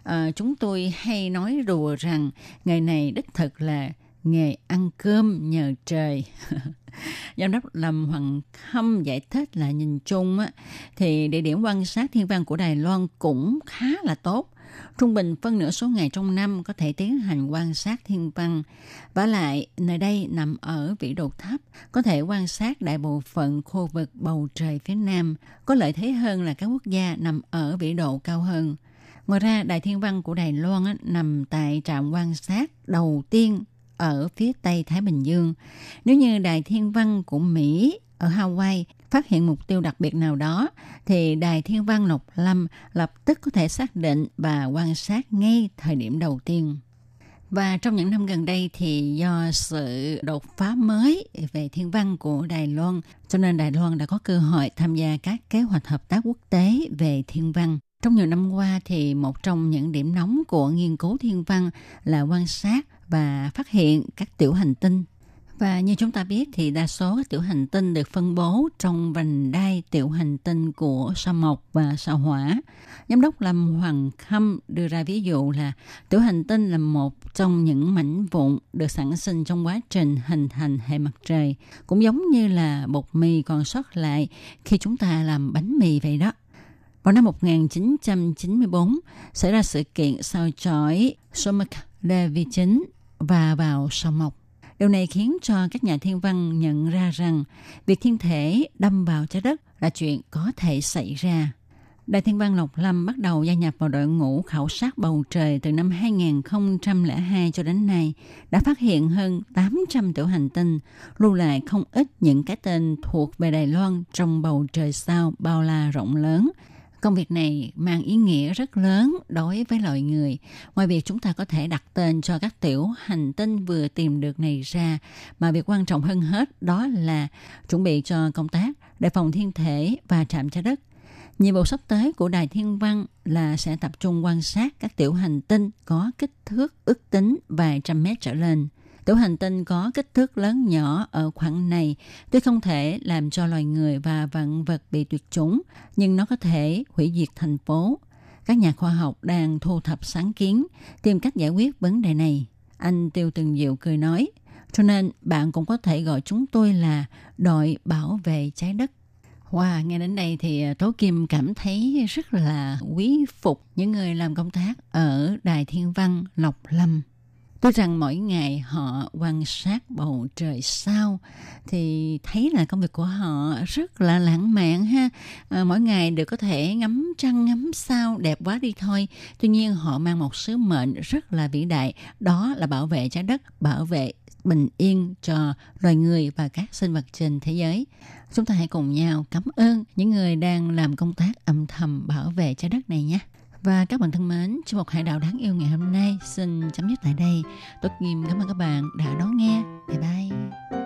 À, chúng tôi hay nói đùa rằng ngày này đích thực là nghề ăn cơm nhờ trời. Giám đốc Lâm Hoàng Khâm giải thích là nhìn chung á, thì địa điểm quan sát thiên văn của Đài Loan cũng khá là tốt. Trung bình phân nửa số ngày trong năm có thể tiến hành quan sát thiên văn. Và lại, nơi đây nằm ở vĩ độ thấp, có thể quan sát đại bộ phận khu vực bầu trời phía Nam, có lợi thế hơn là các quốc gia nằm ở vĩ độ cao hơn. Ngoài ra, Đài Thiên Văn của Đài Loan á, nằm tại trạm quan sát đầu tiên ở phía Tây Thái Bình Dương. Nếu như Đài Thiên Văn của Mỹ ở Hawaii phát hiện mục tiêu đặc biệt nào đó, thì Đài Thiên Văn Lộc Lâm lập tức có thể xác định và quan sát ngay thời điểm đầu tiên. Và trong những năm gần đây thì do sự đột phá mới về thiên văn của Đài Loan, cho nên Đài Loan đã có cơ hội tham gia các kế hoạch hợp tác quốc tế về thiên văn. Trong nhiều năm qua thì một trong những điểm nóng của nghiên cứu thiên văn là quan sát và phát hiện các tiểu hành tinh. Và như chúng ta biết thì đa số các tiểu hành tinh được phân bố trong vành đai tiểu hành tinh của sao Mộc và sao Hỏa. Giám đốc Lâm Hoàng Khâm đưa ra ví dụ là tiểu hành tinh là một trong những mảnh vụn được sản sinh trong quá trình hình thành hệ mặt trời, cũng giống như là bột mì còn sót lại khi chúng ta làm bánh mì vậy đó. Vào năm 1994, xảy ra sự kiện sao chổi Somak Levi 9 và vào sao mộc. Điều này khiến cho các nhà thiên văn nhận ra rằng việc thiên thể đâm vào trái đất là chuyện có thể xảy ra. Đại thiên văn Lộc Lâm bắt đầu gia nhập vào đội ngũ khảo sát bầu trời từ năm 2002 cho đến nay, đã phát hiện hơn 800 tiểu hành tinh, lưu lại không ít những cái tên thuộc về Đài Loan trong bầu trời sao bao la rộng lớn, Công việc này mang ý nghĩa rất lớn đối với loài người. Ngoài việc chúng ta có thể đặt tên cho các tiểu hành tinh vừa tìm được này ra, mà việc quan trọng hơn hết đó là chuẩn bị cho công tác đề phòng thiên thể và chạm trái đất. Nhiệm vụ sắp tới của Đài Thiên Văn là sẽ tập trung quan sát các tiểu hành tinh có kích thước ước tính vài trăm mét trở lên. Tiểu hành tinh có kích thước lớn nhỏ ở khoảng này tuy không thể làm cho loài người và vạn vật bị tuyệt chủng, nhưng nó có thể hủy diệt thành phố. Các nhà khoa học đang thu thập sáng kiến, tìm cách giải quyết vấn đề này. Anh Tiêu Từng Diệu cười nói, cho nên bạn cũng có thể gọi chúng tôi là đội bảo vệ trái đất. Wow, nghe đến đây thì à, Tố Kim cảm thấy rất là quý phục những người làm công tác ở Đài Thiên Văn Lộc Lâm. Tuy rằng mỗi ngày họ quan sát bầu trời sao thì thấy là công việc của họ rất là lãng mạn ha. À, mỗi ngày đều có thể ngắm trăng ngắm sao đẹp quá đi thôi. Tuy nhiên họ mang một sứ mệnh rất là vĩ đại, đó là bảo vệ trái đất, bảo vệ bình yên cho loài người và các sinh vật trên thế giới. Chúng ta hãy cùng nhau cảm ơn những người đang làm công tác âm thầm bảo vệ trái đất này nhé. Và các bạn thân mến, chương mục Hải đảo đáng yêu ngày hôm nay xin chấm dứt tại đây. Tốt nghiêm cảm ơn các bạn đã đón nghe. Bye bye.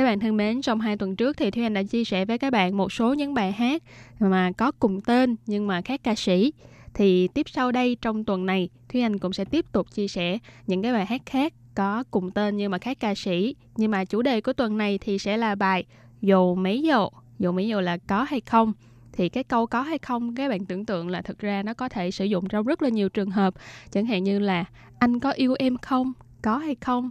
Các bạn thân mến, trong hai tuần trước thì Thúy Anh đã chia sẻ với các bạn một số những bài hát mà có cùng tên nhưng mà khác ca sĩ. Thì tiếp sau đây trong tuần này, Thúy Anh cũng sẽ tiếp tục chia sẻ những cái bài hát khác có cùng tên nhưng mà khác ca sĩ. Nhưng mà chủ đề của tuần này thì sẽ là bài Dầu mấy dầu. Dầu mấy dầu là có hay không thì cái câu có hay không các bạn tưởng tượng là thực ra nó có thể sử dụng trong rất là nhiều trường hợp chẳng hạn như là anh có yêu em không có hay không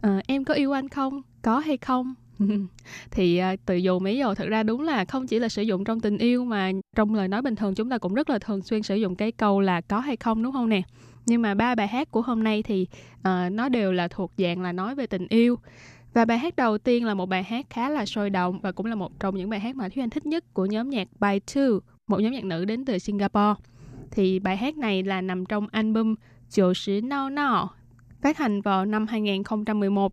à, em có yêu anh không có hay không thì à, từ dù mấy giờ thực ra đúng là không chỉ là sử dụng trong tình yêu mà trong lời nói bình thường chúng ta cũng rất là thường xuyên sử dụng cái câu là có hay không đúng không nè nhưng mà ba bài hát của hôm nay thì uh, nó đều là thuộc dạng là nói về tình yêu và bài hát đầu tiên là một bài hát khá là sôi động và cũng là một trong những bài hát mà Thúy Anh thích nhất của nhóm nhạc By Two, một nhóm nhạc nữ đến từ Singapore. Thì bài hát này là nằm trong album Chiều Sĩ Nao Nao, phát hành vào năm 2011.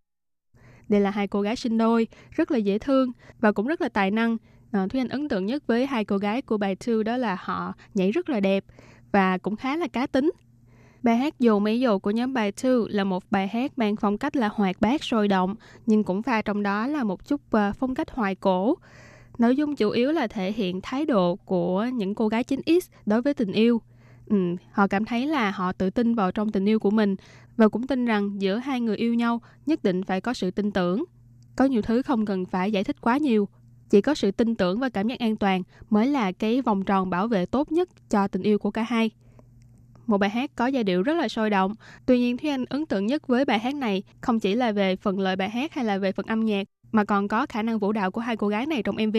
Đây là hai cô gái sinh đôi, rất là dễ thương và cũng rất là tài năng. À, Thúy Anh ấn tượng nhất với hai cô gái của bài Two đó là họ nhảy rất là đẹp và cũng khá là cá tính Bài hát Dù Mấy Dù của nhóm bài Two là một bài hát mang phong cách là hoạt bát sôi động, nhưng cũng pha trong đó là một chút ờ, phong cách hoài cổ. Nội dung chủ yếu là thể hiện thái độ của những cô gái 9X đối với tình yêu. Ừ, họ cảm thấy là họ tự tin vào trong tình yêu của mình và cũng tin rằng giữa hai người yêu nhau nhất định phải có sự tin tưởng. Có nhiều thứ không cần phải giải thích quá nhiều, chỉ có sự tin tưởng và cảm giác an toàn mới là cái vòng tròn bảo vệ tốt nhất cho tình yêu của cả hai một bài hát có giai điệu rất là sôi động. Tuy nhiên Thúy Anh ấn tượng nhất với bài hát này không chỉ là về phần lời bài hát hay là về phần âm nhạc mà còn có khả năng vũ đạo của hai cô gái này trong MV.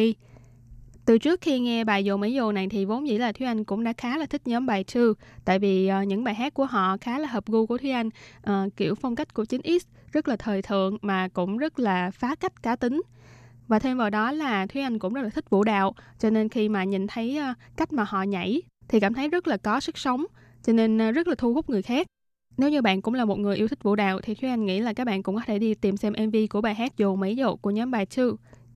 Từ trước khi nghe bài Dồ Mỹ Dồ này thì vốn dĩ là Thúy Anh cũng đã khá là thích nhóm bài Two tại vì uh, những bài hát của họ khá là hợp gu của Thúy Anh uh, kiểu phong cách của 9X rất là thời thượng mà cũng rất là phá cách cá tính. Và thêm vào đó là Thúy Anh cũng rất là thích vũ đạo cho nên khi mà nhìn thấy uh, cách mà họ nhảy thì cảm thấy rất là có sức sống cho nên uh, rất là thu hút người khác. Nếu như bạn cũng là một người yêu thích vũ đạo thì Thúy Anh nghĩ là các bạn cũng có thể đi tìm xem MV của bài hát Dù Mỹ Dồ của nhóm bài Two.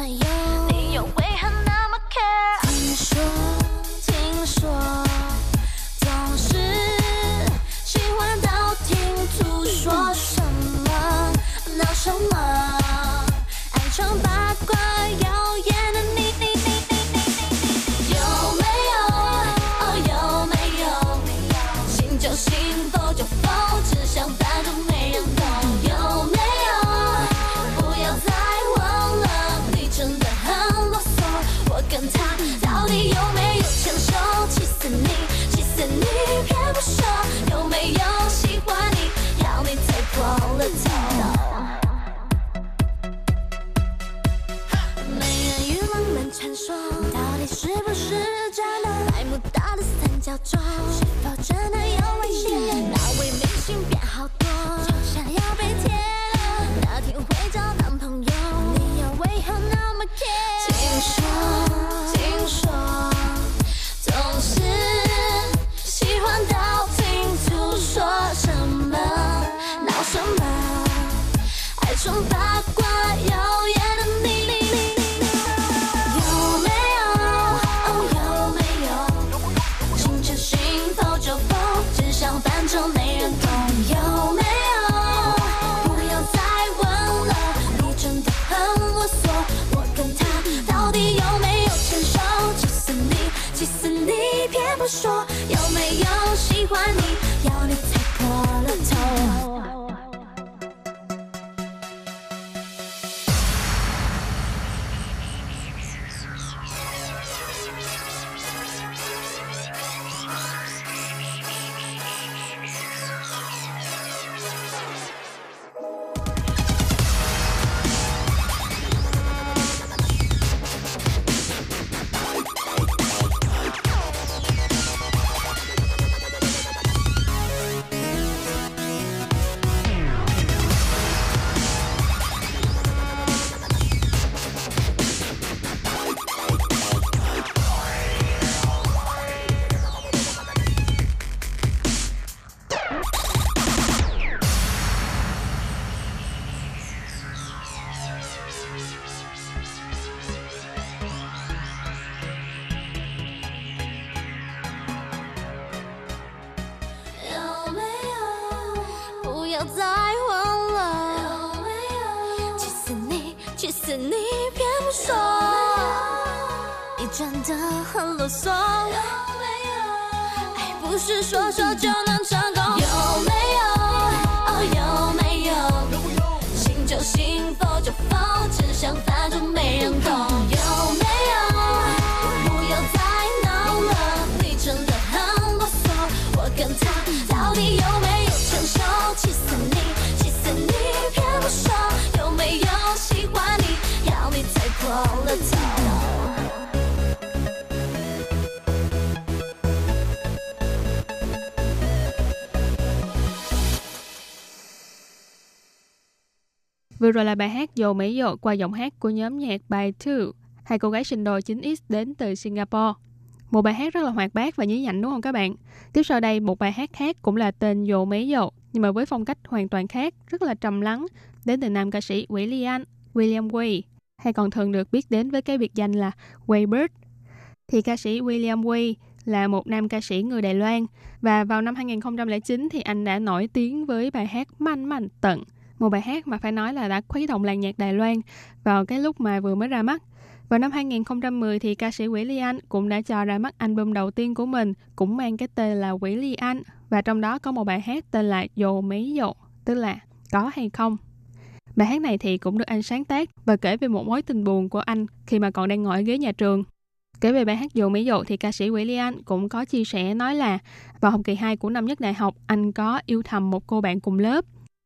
but special 否就否，只想反正没人懂，Vừa rồi là bài hát Dầu Mỹ Dột qua giọng hát của nhóm nhạc By Two, hai cô gái sinh đôi 9X đến từ Singapore. Một bài hát rất là hoạt bát và nhí nhảnh đúng không các bạn? Tiếp sau đây một bài hát khác cũng là tên Dầu Mỹ Dột, nhưng mà với phong cách hoàn toàn khác, rất là trầm lắng, đến từ nam ca sĩ William William Way, hay còn thường được biết đến với cái biệt danh là Waybird. Thì ca sĩ William Way là một nam ca sĩ người Đài Loan và vào năm 2009 thì anh đã nổi tiếng với bài hát Manh Manh Tận, một bài hát mà phải nói là đã khuấy động làng nhạc Đài Loan vào cái lúc mà vừa mới ra mắt. Vào năm 2010 thì ca sĩ Quỷ Ly Anh cũng đã cho ra mắt album đầu tiên của mình cũng mang cái tên là Quỷ Ly Anh và trong đó có một bài hát tên là Dồ Mấy Dồ, tức là có hay không. Bài hát này thì cũng được anh sáng tác và kể về một mối tình buồn của anh khi mà còn đang ngồi ở ghế nhà trường. Kể về bài hát Dù Mỹ Dụ thì ca sĩ Quỷ Ly Anh cũng có chia sẻ nói là vào học kỳ 2 của năm nhất đại học anh có yêu thầm một cô bạn cùng lớp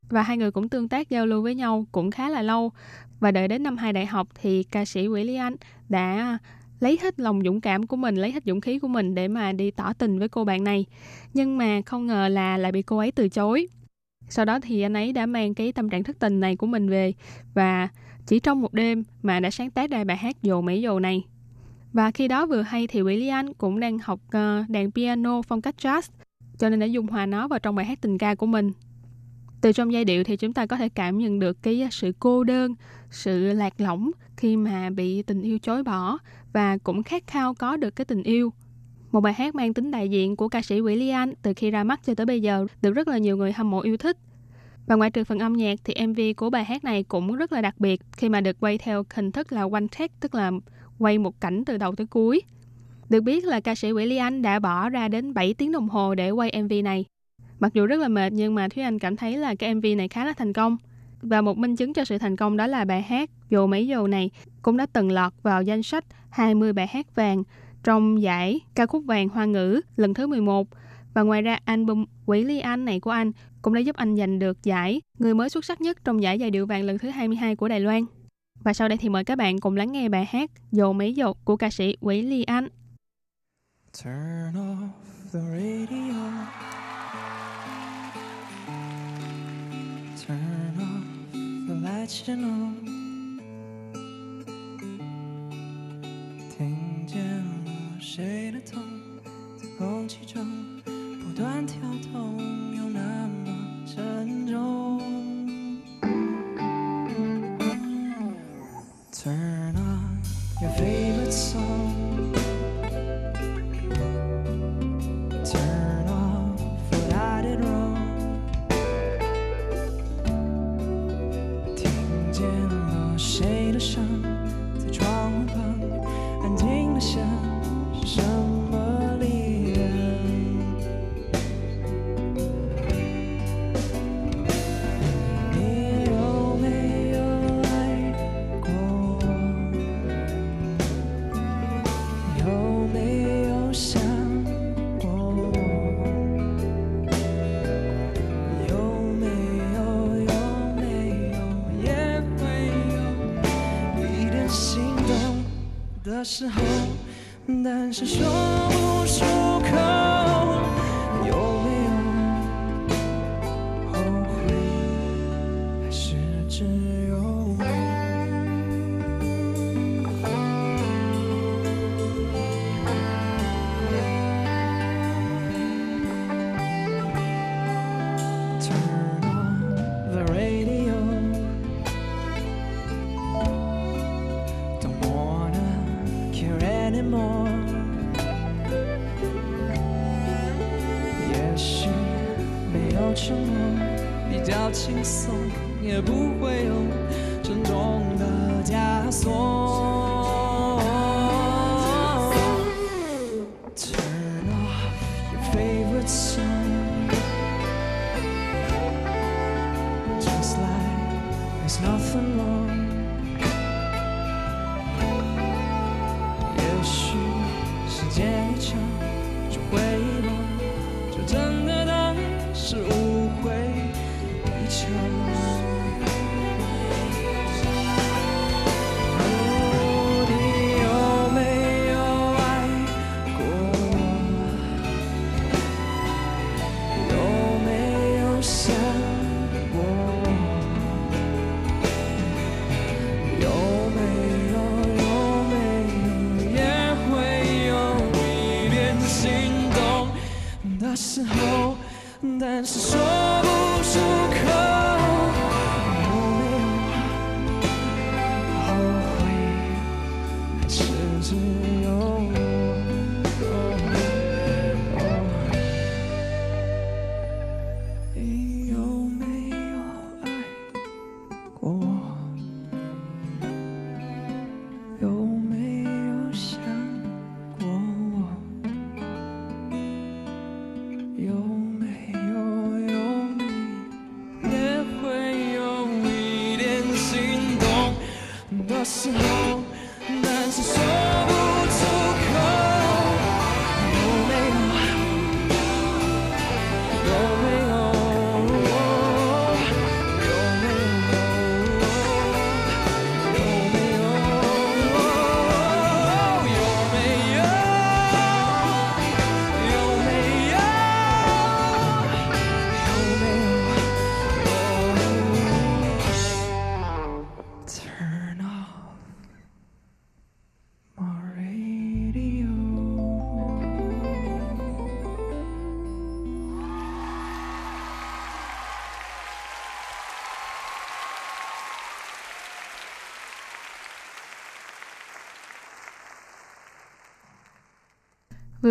và hai người cũng tương tác giao lưu với nhau cũng khá là lâu và đợi đến năm hai đại học thì ca sĩ Quỷ Lý Anh đã lấy hết lòng dũng cảm của mình, lấy hết dũng khí của mình để mà đi tỏ tình với cô bạn này. Nhưng mà không ngờ là lại bị cô ấy từ chối. Sau đó thì anh ấy đã mang cái tâm trạng thất tình này của mình về và chỉ trong một đêm mà đã sáng tác ra bài hát Dồ Mỹ Dồ này. Và khi đó vừa hay thì William cũng đang học ờ, đàn piano phong cách jazz cho nên đã dung hòa nó vào trong bài hát tình ca của mình. Từ trong giai điệu thì chúng ta có thể cảm nhận được cái sự cô đơn, sự lạc lõng khi mà bị tình yêu chối bỏ và cũng khát khao có được cái tình yêu. Một bài hát mang tính đại diện của ca sĩ William từ khi ra mắt cho tới bây giờ được rất là nhiều người hâm mộ yêu thích. Và ngoại trừ phần âm nhạc thì MV của bài hát này cũng rất là đặc biệt khi mà được quay theo hình thức là one take, tức là quay một cảnh từ đầu tới cuối. Được biết là ca sĩ William đã bỏ ra đến 7 tiếng đồng hồ để quay MV này. Mặc dù rất là mệt, nhưng mà Thúy Anh cảm thấy là cái MV này khá là thành công. Và một minh chứng cho sự thành công đó là bài hát Dồ Mấy Dồ này cũng đã từng lọt vào danh sách 20 bài hát vàng trong giải ca khúc vàng hoa ngữ lần thứ 11. Và ngoài ra, album Quỷ Ly Anh này của anh cũng đã giúp anh giành được giải người mới xuất sắc nhất trong giải giai điệu vàng lần thứ 22 của Đài Loan. Và sau đây thì mời các bạn cùng lắng nghe bài hát Dồ Mấy Dồ của ca sĩ Quỷ Ly Anh. Turn off the radio. Turn off the lights you know. 听见了谁的痛，在空气中不断跳动，又那么沉重。Turn on your favorite song. 时候，但是说时候，但是说不出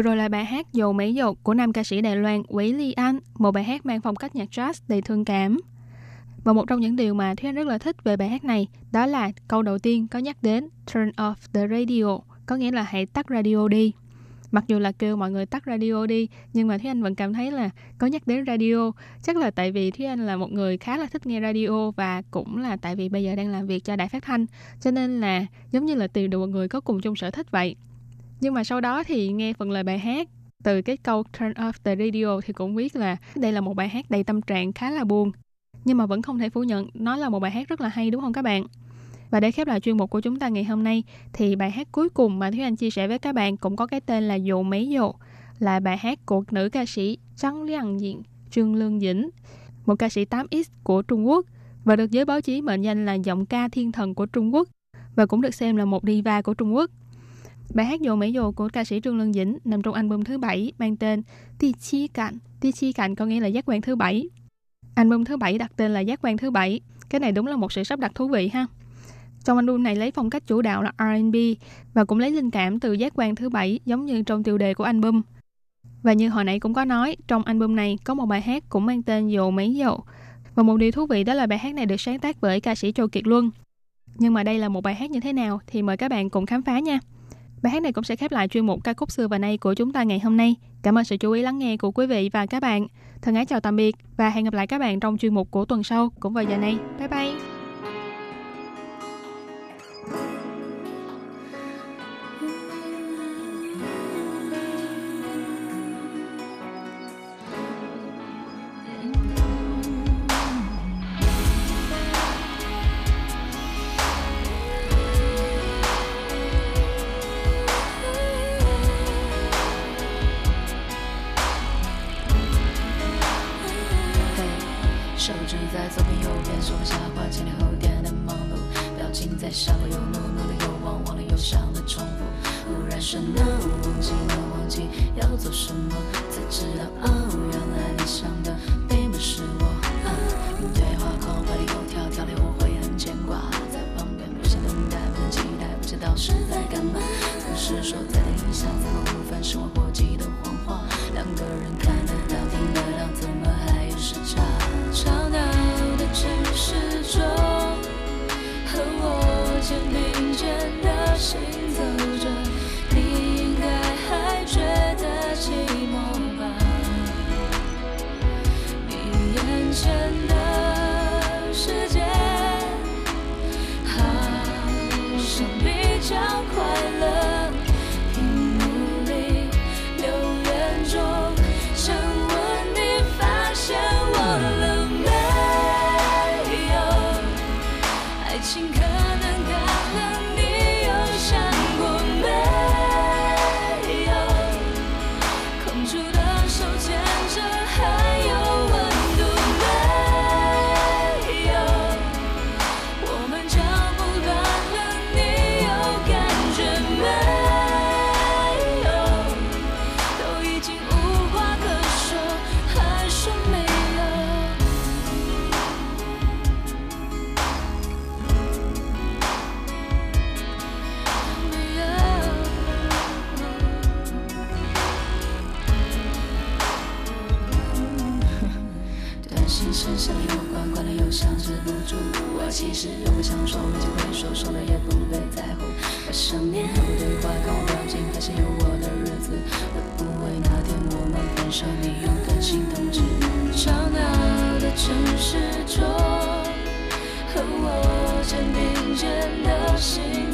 rồi là bài hát Dầu Mỹ Dột của nam ca sĩ Đài Loan Quý Ly Anh, một bài hát mang phong cách nhạc jazz đầy thương cảm. Và một trong những điều mà Thúy Anh rất là thích về bài hát này đó là câu đầu tiên có nhắc đến turn off the radio, có nghĩa là hãy tắt radio đi. Mặc dù là kêu mọi người tắt radio đi, nhưng mà Thúy Anh vẫn cảm thấy là có nhắc đến radio. Chắc là tại vì Thúy Anh là một người khá là thích nghe radio và cũng là tại vì bây giờ đang làm việc cho đài phát thanh. Cho nên là giống như là tìm được một người có cùng chung sở thích vậy. Nhưng mà sau đó thì nghe phần lời bài hát từ cái câu turn off the radio thì cũng biết là đây là một bài hát đầy tâm trạng khá là buồn. Nhưng mà vẫn không thể phủ nhận nó là một bài hát rất là hay đúng không các bạn? Và để khép lại chuyên mục của chúng ta ngày hôm nay thì bài hát cuối cùng mà Thúy Anh chia sẻ với các bạn cũng có cái tên là Dù Mấy Dù là bài hát của nữ ca sĩ Trăng Liang Diện, Trương Lương Dĩnh, một ca sĩ 8X của Trung Quốc và được giới báo chí mệnh danh là giọng ca thiên thần của Trung Quốc và cũng được xem là một diva của Trung Quốc. Bài hát Dồ mấy Dồ của ca sĩ Trương Lương Dĩnh nằm trong album thứ bảy mang tên Ti Chi Cạnh. Ti Chi Cạnh có nghĩa là giác quan thứ bảy. Album thứ bảy đặt tên là giác quan thứ bảy. Cái này đúng là một sự sắp đặt thú vị ha. Trong album này lấy phong cách chủ đạo là R&B và cũng lấy linh cảm từ giác quan thứ bảy giống như trong tiêu đề của album. Và như hồi nãy cũng có nói, trong album này có một bài hát cũng mang tên Dồ Mấy Dồ. Và một điều thú vị đó là bài hát này được sáng tác bởi ca sĩ Châu Kiệt Luân. Nhưng mà đây là một bài hát như thế nào thì mời các bạn cùng khám phá nha. Bài hát này cũng sẽ khép lại chuyên mục ca khúc xưa và nay của chúng ta ngày hôm nay. Cảm ơn sự chú ý lắng nghe của quý vị và các bạn. Thân ái chào tạm biệt và hẹn gặp lại các bạn trong chuyên mục của tuần sau cũng vào giờ này. Bye bye! 么，才知道哦，原来你想的并不是我。啊，对话框里有条条里我会很牵挂，在旁边不想等待，不能期待，不知道是在干嘛。不是说再等一下才能无烦，生活过激的谎话，两个人看上面的对话看我表情，发现有我的日子，会不会哪天我们分手，你又担心通知？吵闹的城市中，和我肩并肩的行